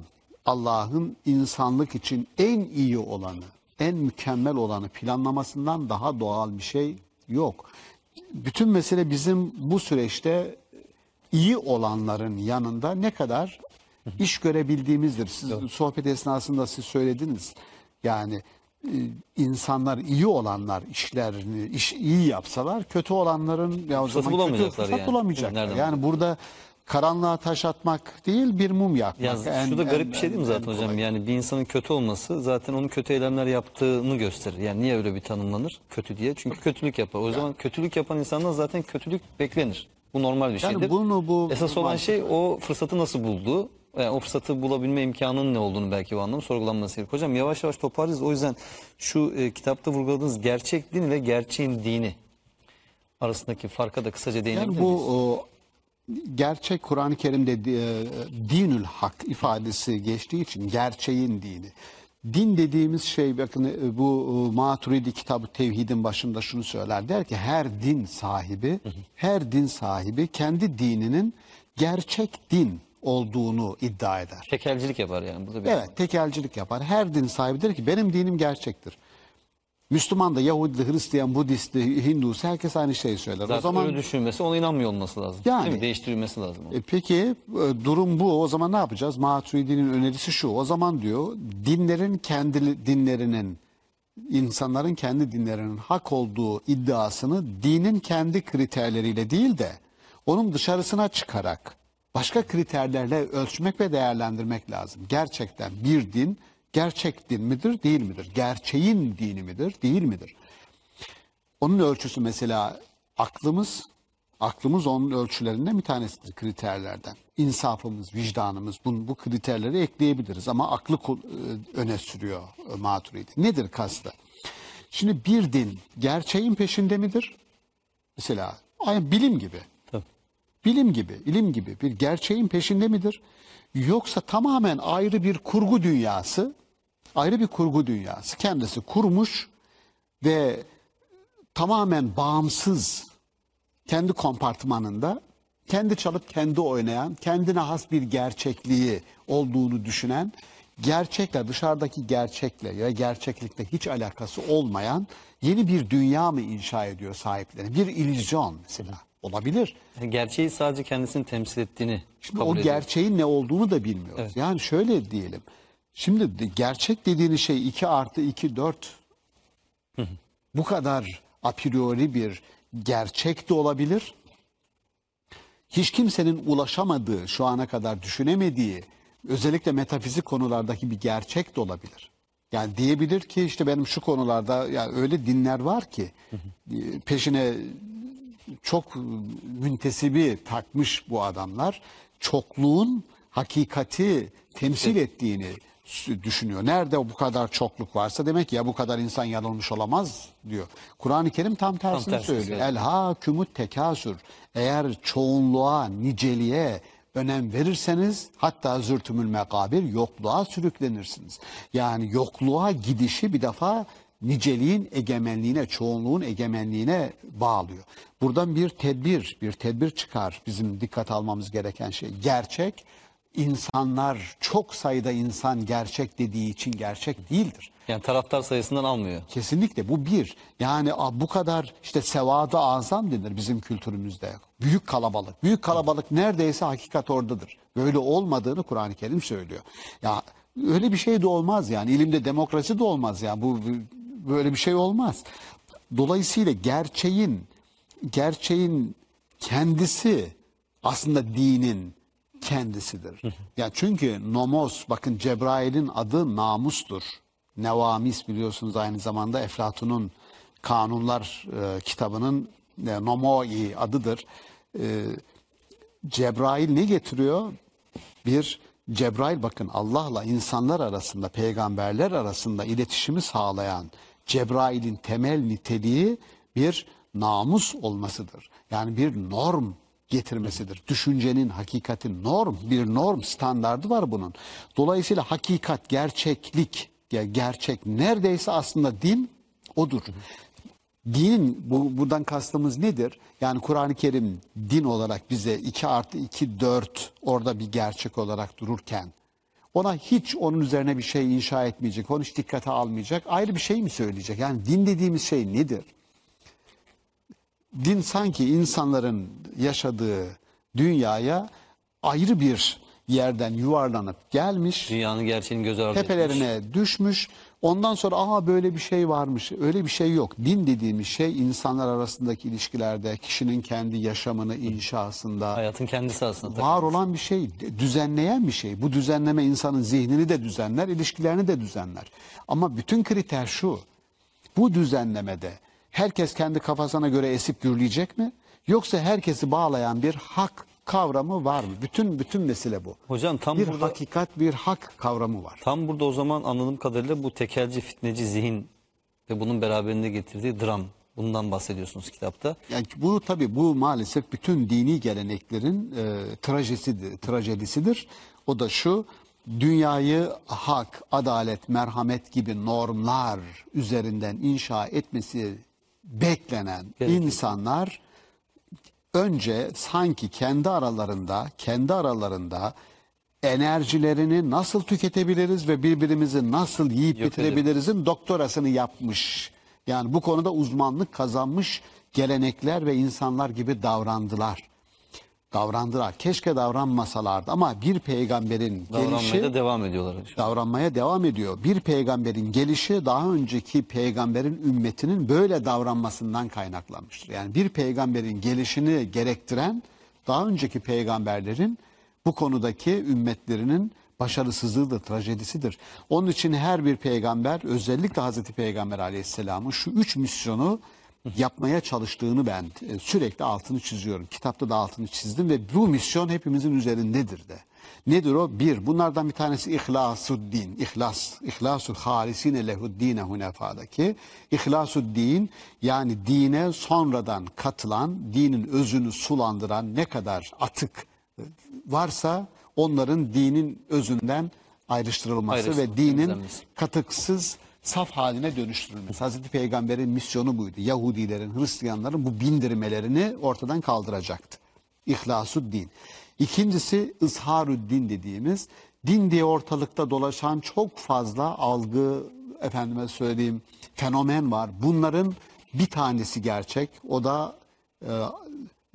Allah'ın insanlık için en iyi olanı, en mükemmel olanı planlamasından daha doğal bir şey yok. Bütün mesele bizim bu süreçte iyi olanların yanında ne kadar iş görebildiğimizdir. Siz sohbet esnasında siz söylediniz. Yani e, insanlar iyi olanlar işlerini iş iyi yapsalar kötü olanların ya o zaman kötü bulamayacaklar fırsat yani. bulamayacaklar. Nereden Yani burada karanlığa taş atmak değil bir mum yakmak. Ya En- şu da garip en- bir şey değil mi en- zaten en hocam? kolay. Yani bir insanın kötü olması zaten onun kötü eylemler yaptığını gösterir. Yani niye öyle bir tanımlanır kötü diye? Çünkü kötülük yapar. O zaman kötülük yapan insandan zaten kötülük beklenir. Bu normal bir Yani şeydir. bunu bu Esas olan şey o fırsatı nasıl bulduğu. Yani o fırsatı bulabilme imkanının ne olduğunu belki o anlamda sorgulanması gerekiyor. Hocam yavaş yavaş toparlayacağız. O yüzden şu e, kitapta vurguladığınız gerçek din ve gerçeğin dini arasındaki farka da kısaca değinebilir Yani bu miyiz? Gerçek Kur'an-ı Kerim'de e, dinül hak ifadesi geçtiği için gerçeğin dini. Din dediğimiz şey bakın e, bu e, Maturidi kitabı Tevhid'in başında şunu söyler. Der ki her din sahibi, her din sahibi kendi dininin gerçek din olduğunu iddia eder. Tekelcilik yapar yani. Burada bir Evet, tekelcilik yapar. Her din sahibi der ki benim dinim gerçektir. Müslüman da, Yahudi, Hristiyan, Budist, Hindusu herkes aynı şeyi söyler. Zaten o zaman öyle düşünmesi ona inanmıyor olması lazım. Yani. Değil mi? Değiştirilmesi lazım. E peki e, durum bu. O zaman ne yapacağız? Maturidi'nin önerisi şu. O zaman diyor dinlerin kendi dinlerinin insanların kendi dinlerinin hak olduğu iddiasını dinin kendi kriterleriyle değil de onun dışarısına çıkarak başka kriterlerle ölçmek ve değerlendirmek lazım. Gerçekten bir din gerçek din midir, değil midir? Gerçeğin dini midir, değil midir? Onun ölçüsü mesela aklımız, aklımız onun ölçülerinden bir tanesidir kriterlerden. İnsafımız, vicdanımız bu, bu kriterleri ekleyebiliriz ama aklı e, öne sürüyor Maturidi. Nedir kastı? Şimdi bir din gerçeğin peşinde midir? Mesela bilim gibi. Tabii. Bilim gibi, ilim gibi bir gerçeğin peşinde midir? Yoksa tamamen ayrı bir kurgu dünyası, ayrı bir kurgu dünyası kendisi kurmuş ve tamamen bağımsız kendi kompartmanında kendi çalıp kendi oynayan, kendine has bir gerçekliği olduğunu düşünen, gerçekle dışarıdaki gerçekle ya gerçeklikle hiç alakası olmayan yeni bir dünya mı inşa ediyor sahipleri? Bir illüzyon mesela olabilir. Yani gerçeği sadece kendisini temsil ettiğini Şimdi kabul o ediyor. gerçeğin ne olduğunu da bilmiyoruz. Yani şöyle diyelim. Şimdi gerçek dediğiniz şey 2 artı 2 4. Bu kadar a priori bir gerçek de olabilir. Hiç kimsenin ulaşamadığı, şu ana kadar düşünemediği, özellikle metafizik konulardaki bir gerçek de olabilir. Yani diyebilir ki işte benim şu konularda yani öyle dinler var ki e, peşine çok müntesibi takmış bu adamlar. Çokluğun hakikati temsil ettiğini düşünüyor. Nerede bu kadar çokluk varsa demek ya bu kadar insan yanılmış olamaz diyor. Kur'an-ı Kerim tam tersini tersini söylüyor. söylüyor. El hakümut tekasür. Eğer çoğunluğa, niceliğe önem verirseniz hatta zürtümül mekabir yokluğa sürüklenirsiniz. Yani yokluğa gidişi bir defa niceliğin egemenliğine, çoğunluğun egemenliğine bağlıyor. Buradan bir tedbir, bir tedbir çıkar bizim dikkat almamız gereken şey. Gerçek, insanlar, çok sayıda insan gerçek dediği için gerçek değildir. Yani taraftar sayısından almıyor. Kesinlikle bu bir. Yani bu kadar işte sevada azam denir bizim kültürümüzde. Büyük kalabalık. Büyük kalabalık neredeyse hakikat oradadır. Böyle olmadığını Kur'an-ı Kerim söylüyor. Ya öyle bir şey de olmaz yani. İlimde demokrasi de olmaz yani. Bu- böyle bir şey olmaz. Dolayısıyla gerçeğin gerçeğin kendisi aslında dinin kendisidir. Ya çünkü nomos bakın Cebrail'in adı namustur. Nevamis biliyorsunuz aynı zamanda Eflatun'un Kanunlar e, kitabının e, nomoi adıdır. E, Cebrail ne getiriyor? Bir Cebrail bakın Allah'la insanlar arasında, peygamberler arasında iletişimi sağlayan Cebrail'in temel niteliği bir namus olmasıdır. Yani bir norm getirmesidir. Düşüncenin, hakikatin norm, bir norm standardı var bunun. Dolayısıyla hakikat, gerçeklik, ge- gerçek neredeyse aslında din odur. Dinin bu, buradan kastımız nedir? Yani Kur'an-ı Kerim din olarak bize 2 artı 2 4 orada bir gerçek olarak dururken ona hiç onun üzerine bir şey inşa etmeyecek, onu hiç dikkate almayacak, ayrı bir şey mi söyleyecek? Yani din dediğimiz şey nedir? Din sanki insanların yaşadığı dünyaya ayrı bir yerden yuvarlanıp gelmiş, Dünyanın gerçeğini göz ardı etmiş. tepelerine düşmüş. Ondan sonra aa böyle bir şey varmış. Öyle bir şey yok. Din dediğimiz şey insanlar arasındaki ilişkilerde, kişinin kendi yaşamını inşasında Hayatın kendisi aslında. var olan bir şey, düzenleyen bir şey. Bu düzenleme insanın zihnini de düzenler, ilişkilerini de düzenler. Ama bütün kriter şu. Bu düzenlemede herkes kendi kafasına göre esip gürleyecek mi? Yoksa herkesi bağlayan bir hak kavramı var mı? Bütün bütün mesele bu. Hocam tam bir burada hakikat, bir hak kavramı var. tam burada o zaman anladığım kadarıyla bu tekelci fitneci zihin ve bunun beraberinde getirdiği dram bundan bahsediyorsunuz kitapta. Yani bu tabii bu maalesef bütün dini geleneklerin e, trajedisidir, trajedisidir. O da şu, dünyayı hak, adalet, merhamet gibi normlar üzerinden inşa etmesi beklenen Gerekir. insanlar önce sanki kendi aralarında, kendi aralarında enerjilerini nasıl tüketebiliriz ve birbirimizi nasıl yiyip Yok bitirebilirizin doktorasını yapmış. Yani bu konuda uzmanlık kazanmış gelenekler ve insanlar gibi davrandılar. Davrandılar. Keşke davranmasalardı ama bir peygamberin Davranmaya gelişi da devam ediyorlar. davranmaya devam ediyor. Bir peygamberin gelişi daha önceki peygamberin ümmetinin böyle davranmasından kaynaklanmıştır. Yani bir peygamberin gelişini gerektiren daha önceki peygamberlerin bu konudaki ümmetlerinin başarısızlığıdır, trajedisidir. Onun için her bir peygamber özellikle Hazreti Peygamber Aleyhisselam'ın şu üç misyonu yapmaya çalıştığını ben e, sürekli altını çiziyorum. Kitapta da altını çizdim ve bu misyon hepimizin üzerindedir de. Nedir o? Bir, bunlardan bir tanesi İhlasuddin, İhlas, İhlasul halisine lehuddine hunefadaki. İhlasuddin yani dine sonradan katılan, dinin özünü sulandıran ne kadar atık e, varsa onların dinin özünden ayrıştırılması ve dinin katıksız saf haline dönüştürülmesi. Hazreti Peygamber'in misyonu buydu. Yahudilerin, Hristiyanların bu bindirmelerini ortadan kaldıracaktı. İhlasüddin. İkincisi ızharüddin dediğimiz din diye ortalıkta dolaşan çok fazla algı efendime söyleyeyim fenomen var. Bunların bir tanesi gerçek. O da e,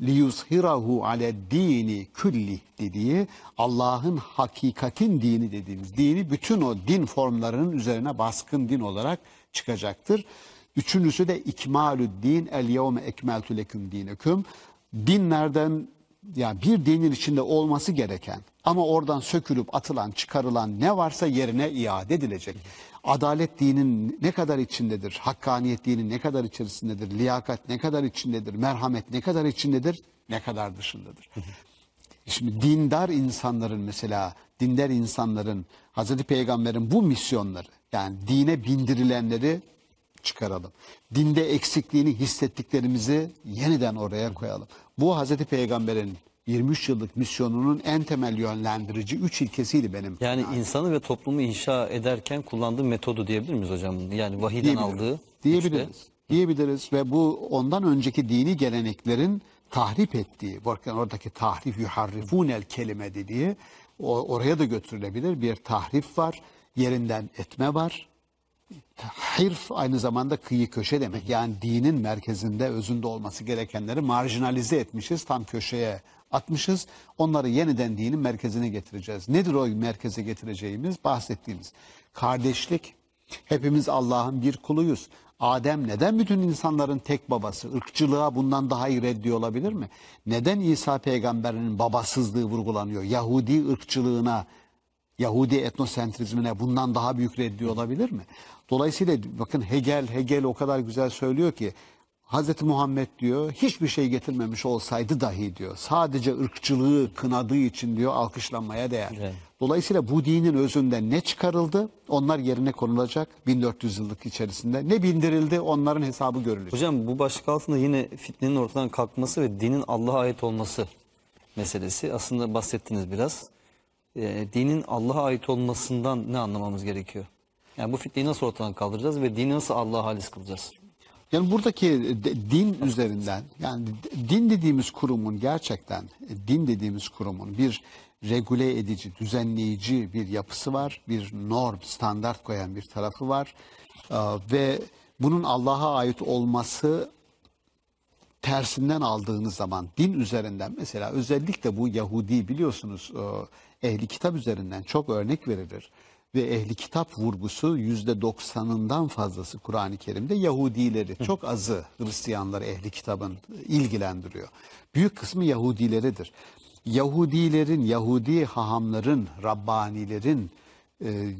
liyuzhirahu ale dini külli dediği Allah'ın hakikatin dini dediğimiz dini bütün o din formlarının üzerine baskın din olarak çıkacaktır. Üçüncüsü de ikmalü din el yevme ekmeltü leküm dineküm. Dinlerden yani bir dinin içinde olması gereken ama oradan sökülüp atılan, çıkarılan ne varsa yerine iade edilecek. Adalet dinin ne kadar içindedir? Hakkaniyet dinin ne kadar içerisindedir? Liyakat ne kadar içindedir? Merhamet ne kadar içindedir? Ne kadar dışındadır? Şimdi dindar insanların mesela dindar insanların Hazreti Peygamber'in bu misyonları yani dine bindirilenleri çıkaralım. Dinde eksikliğini hissettiklerimizi yeniden oraya koyalım. Bu Hazreti Peygamber'in 23 yıllık misyonunun en temel yönlendirici üç ilkesiydi benim. Yani insanı ve toplumu inşa ederken kullandığı metodu diyebilir miyiz hocam? Yani vahiden aldığı. diyebiliriz. işte. Diyebiliriz ve bu ondan önceki dini geleneklerin tahrip ettiği, bakın oradaki tahrif yuharrifunel kelime dediği o, oraya da götürülebilir. Bir tahrif var, yerinden etme var. Hirf aynı zamanda kıyı köşe demek. Yani dinin merkezinde, özünde olması gerekenleri marjinalize etmişiz, tam köşeye atmışız. Onları yeniden dinin merkezine getireceğiz. Nedir o merkeze getireceğimiz? Bahsettiğimiz kardeşlik. Hepimiz Allah'ın bir kuluyuz. Adem neden bütün insanların tek babası? Irkçılığa bundan daha iyi reddi olabilir mi? Neden İsa peygamberinin babasızlığı vurgulanıyor? Yahudi ırkçılığına, Yahudi etnosentrizmine bundan daha büyük reddi olabilir mi? Dolayısıyla bakın Hegel, Hegel o kadar güzel söylüyor ki Hz. Muhammed diyor hiçbir şey getirmemiş olsaydı dahi diyor. Sadece ırkçılığı kınadığı için diyor alkışlanmaya değer. Evet. Dolayısıyla bu dinin özünden ne çıkarıldı? Onlar yerine konulacak 1400 yıllık içerisinde. Ne bindirildi? Onların hesabı görülecek. Hocam bu başlık altında yine fitnenin ortadan kalkması ve dinin Allah'a ait olması meselesi. Aslında bahsettiniz biraz. Ee, dinin Allah'a ait olmasından ne anlamamız gerekiyor? Yani bu fitneyi nasıl ortadan kaldıracağız ve dini nasıl Allah'a halis kılacağız? Yani buradaki de- din üzerinden yani din dediğimiz kurumun gerçekten e, din dediğimiz kurumun bir regüle edici, düzenleyici bir yapısı var. Bir norm, standart koyan bir tarafı var. Ee, Ve bunun Allah'a ait olması tersinden aldığınız zaman din üzerinden mesela özellikle bu Yahudi biliyorsunuz e, ehli kitap üzerinden çok örnek verilir. Ve ehli kitap vurgusu yüzde doksanından fazlası Kur'an-ı Kerim'de Yahudileri çok azı Hristiyanları ehli kitabın ilgilendiriyor. Büyük kısmı Yahudileridir. Yahudilerin, Yahudi hahamların, Rabbanilerin e,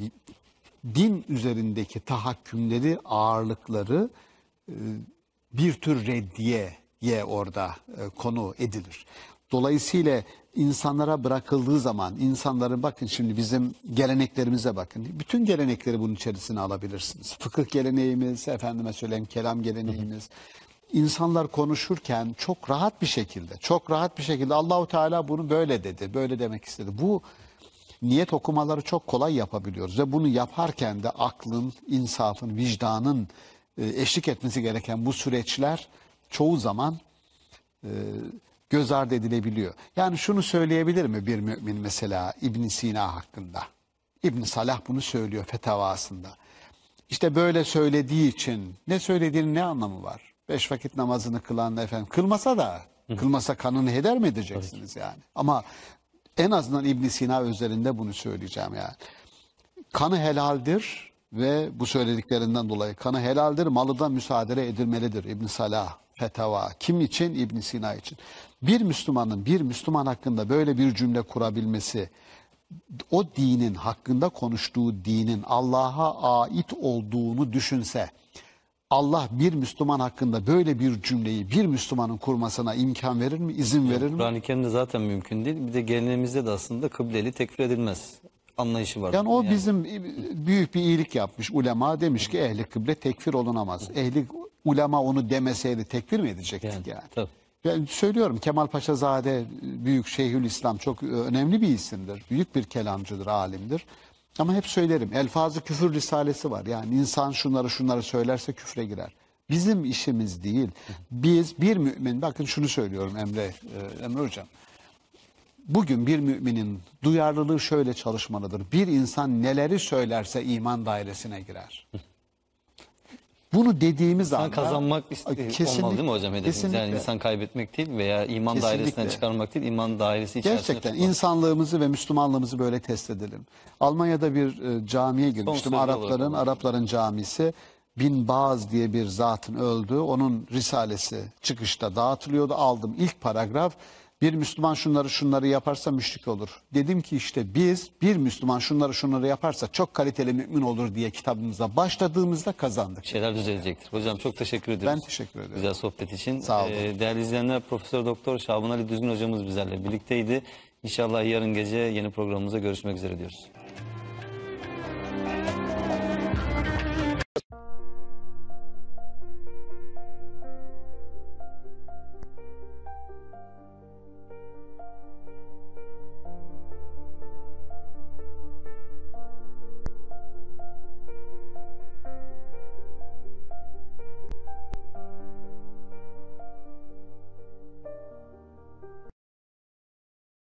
din üzerindeki tahakkümleri, ağırlıkları e, bir tür reddiyeye orada e, konu edilir. Dolayısıyla insanlara bırakıldığı zaman insanların bakın şimdi bizim geleneklerimize bakın. Bütün gelenekleri bunun içerisine alabilirsiniz. Fıkıh geleneğimiz, efendime söyleyeyim kelam geleneğimiz. İnsanlar konuşurken çok rahat bir şekilde, çok rahat bir şekilde Allahu Teala bunu böyle dedi, böyle demek istedi. Bu niyet okumaları çok kolay yapabiliyoruz ve bunu yaparken de aklın, insafın, vicdanın e, eşlik etmesi gereken bu süreçler çoğu zaman e, göz ardı edilebiliyor. Yani şunu söyleyebilir mi bir mümin mesela İbn Sina hakkında? İbn Salah bunu söylüyor fetavasında. İşte böyle söylediği için ne söylediğinin ne anlamı var? Beş vakit namazını kılan efendim kılmasa da kılmasa kanını heder mi edeceksiniz yani? Ama en azından İbn Sina üzerinde bunu söyleyeceğim yani. Kanı helaldir ve bu söylediklerinden dolayı kanı helaldir, malı da müsaade edilmelidir İbn Salah fetava. Kim için? İbn Sina için. Bir Müslümanın bir Müslüman hakkında böyle bir cümle kurabilmesi o dinin hakkında konuştuğu dinin Allah'a ait olduğunu düşünse Allah bir Müslüman hakkında böyle bir cümleyi bir Müslümanın kurmasına imkan verir mi? izin verir mi? Kur'an-ı Kerim'de zaten mümkün değil. Bir de geleneğimizde de aslında kıbleli tekfir edilmez. Anlayışı var. Yani o bizim büyük bir iyilik yapmış. Ulema demiş ki ehli kıble tekfir olunamaz. Ehli ulema onu demeseydi tekfir mi edecektik yani? yani, tabii. Ben söylüyorum Kemal Paşazade büyük Şeyhül İslam çok önemli bir isimdir. Büyük bir kelamcıdır, alimdir. Ama hep söylerim elfazı küfür risalesi var. Yani insan şunları şunları söylerse küfre girer. Bizim işimiz değil. Biz bir mümin bakın şunu söylüyorum Emre e, Emre hocam. Bugün bir müminin duyarlılığı şöyle çalışmalıdır. Bir insan neleri söylerse iman dairesine girer. Bunu dediğimiz İnsan anda kazanmak ist- olmalı değil mi hocam hedefimiz? kesinlikle. Yani insan kaybetmek değil veya iman Kesinlikle. dairesinden çıkarmak değil, iman dairesi içerisinde Gerçekten tutmak. insanlığımızı ve Müslümanlığımızı böyle test edelim. Almanya'da bir e, camiye girmiştim. Arapların. Arapların camisi. Bin Baz diye bir zatın öldü. Onun risalesi çıkışta dağıtılıyordu. Aldım ilk paragraf bir Müslüman şunları şunları yaparsa müşrik olur. Dedim ki işte biz bir Müslüman şunları şunları yaparsa çok kaliteli mümin olur diye kitabımıza başladığımızda kazandık. Şeyler düzelecektir. Hocam çok teşekkür ederiz. Ben teşekkür ederim. Güzel sohbet için. Sağ olun. Ee, değerli izleyenler Profesör Doktor Şaban Ali Düzgün hocamız bizlerle birlikteydi. İnşallah yarın gece yeni programımıza görüşmek üzere diyoruz.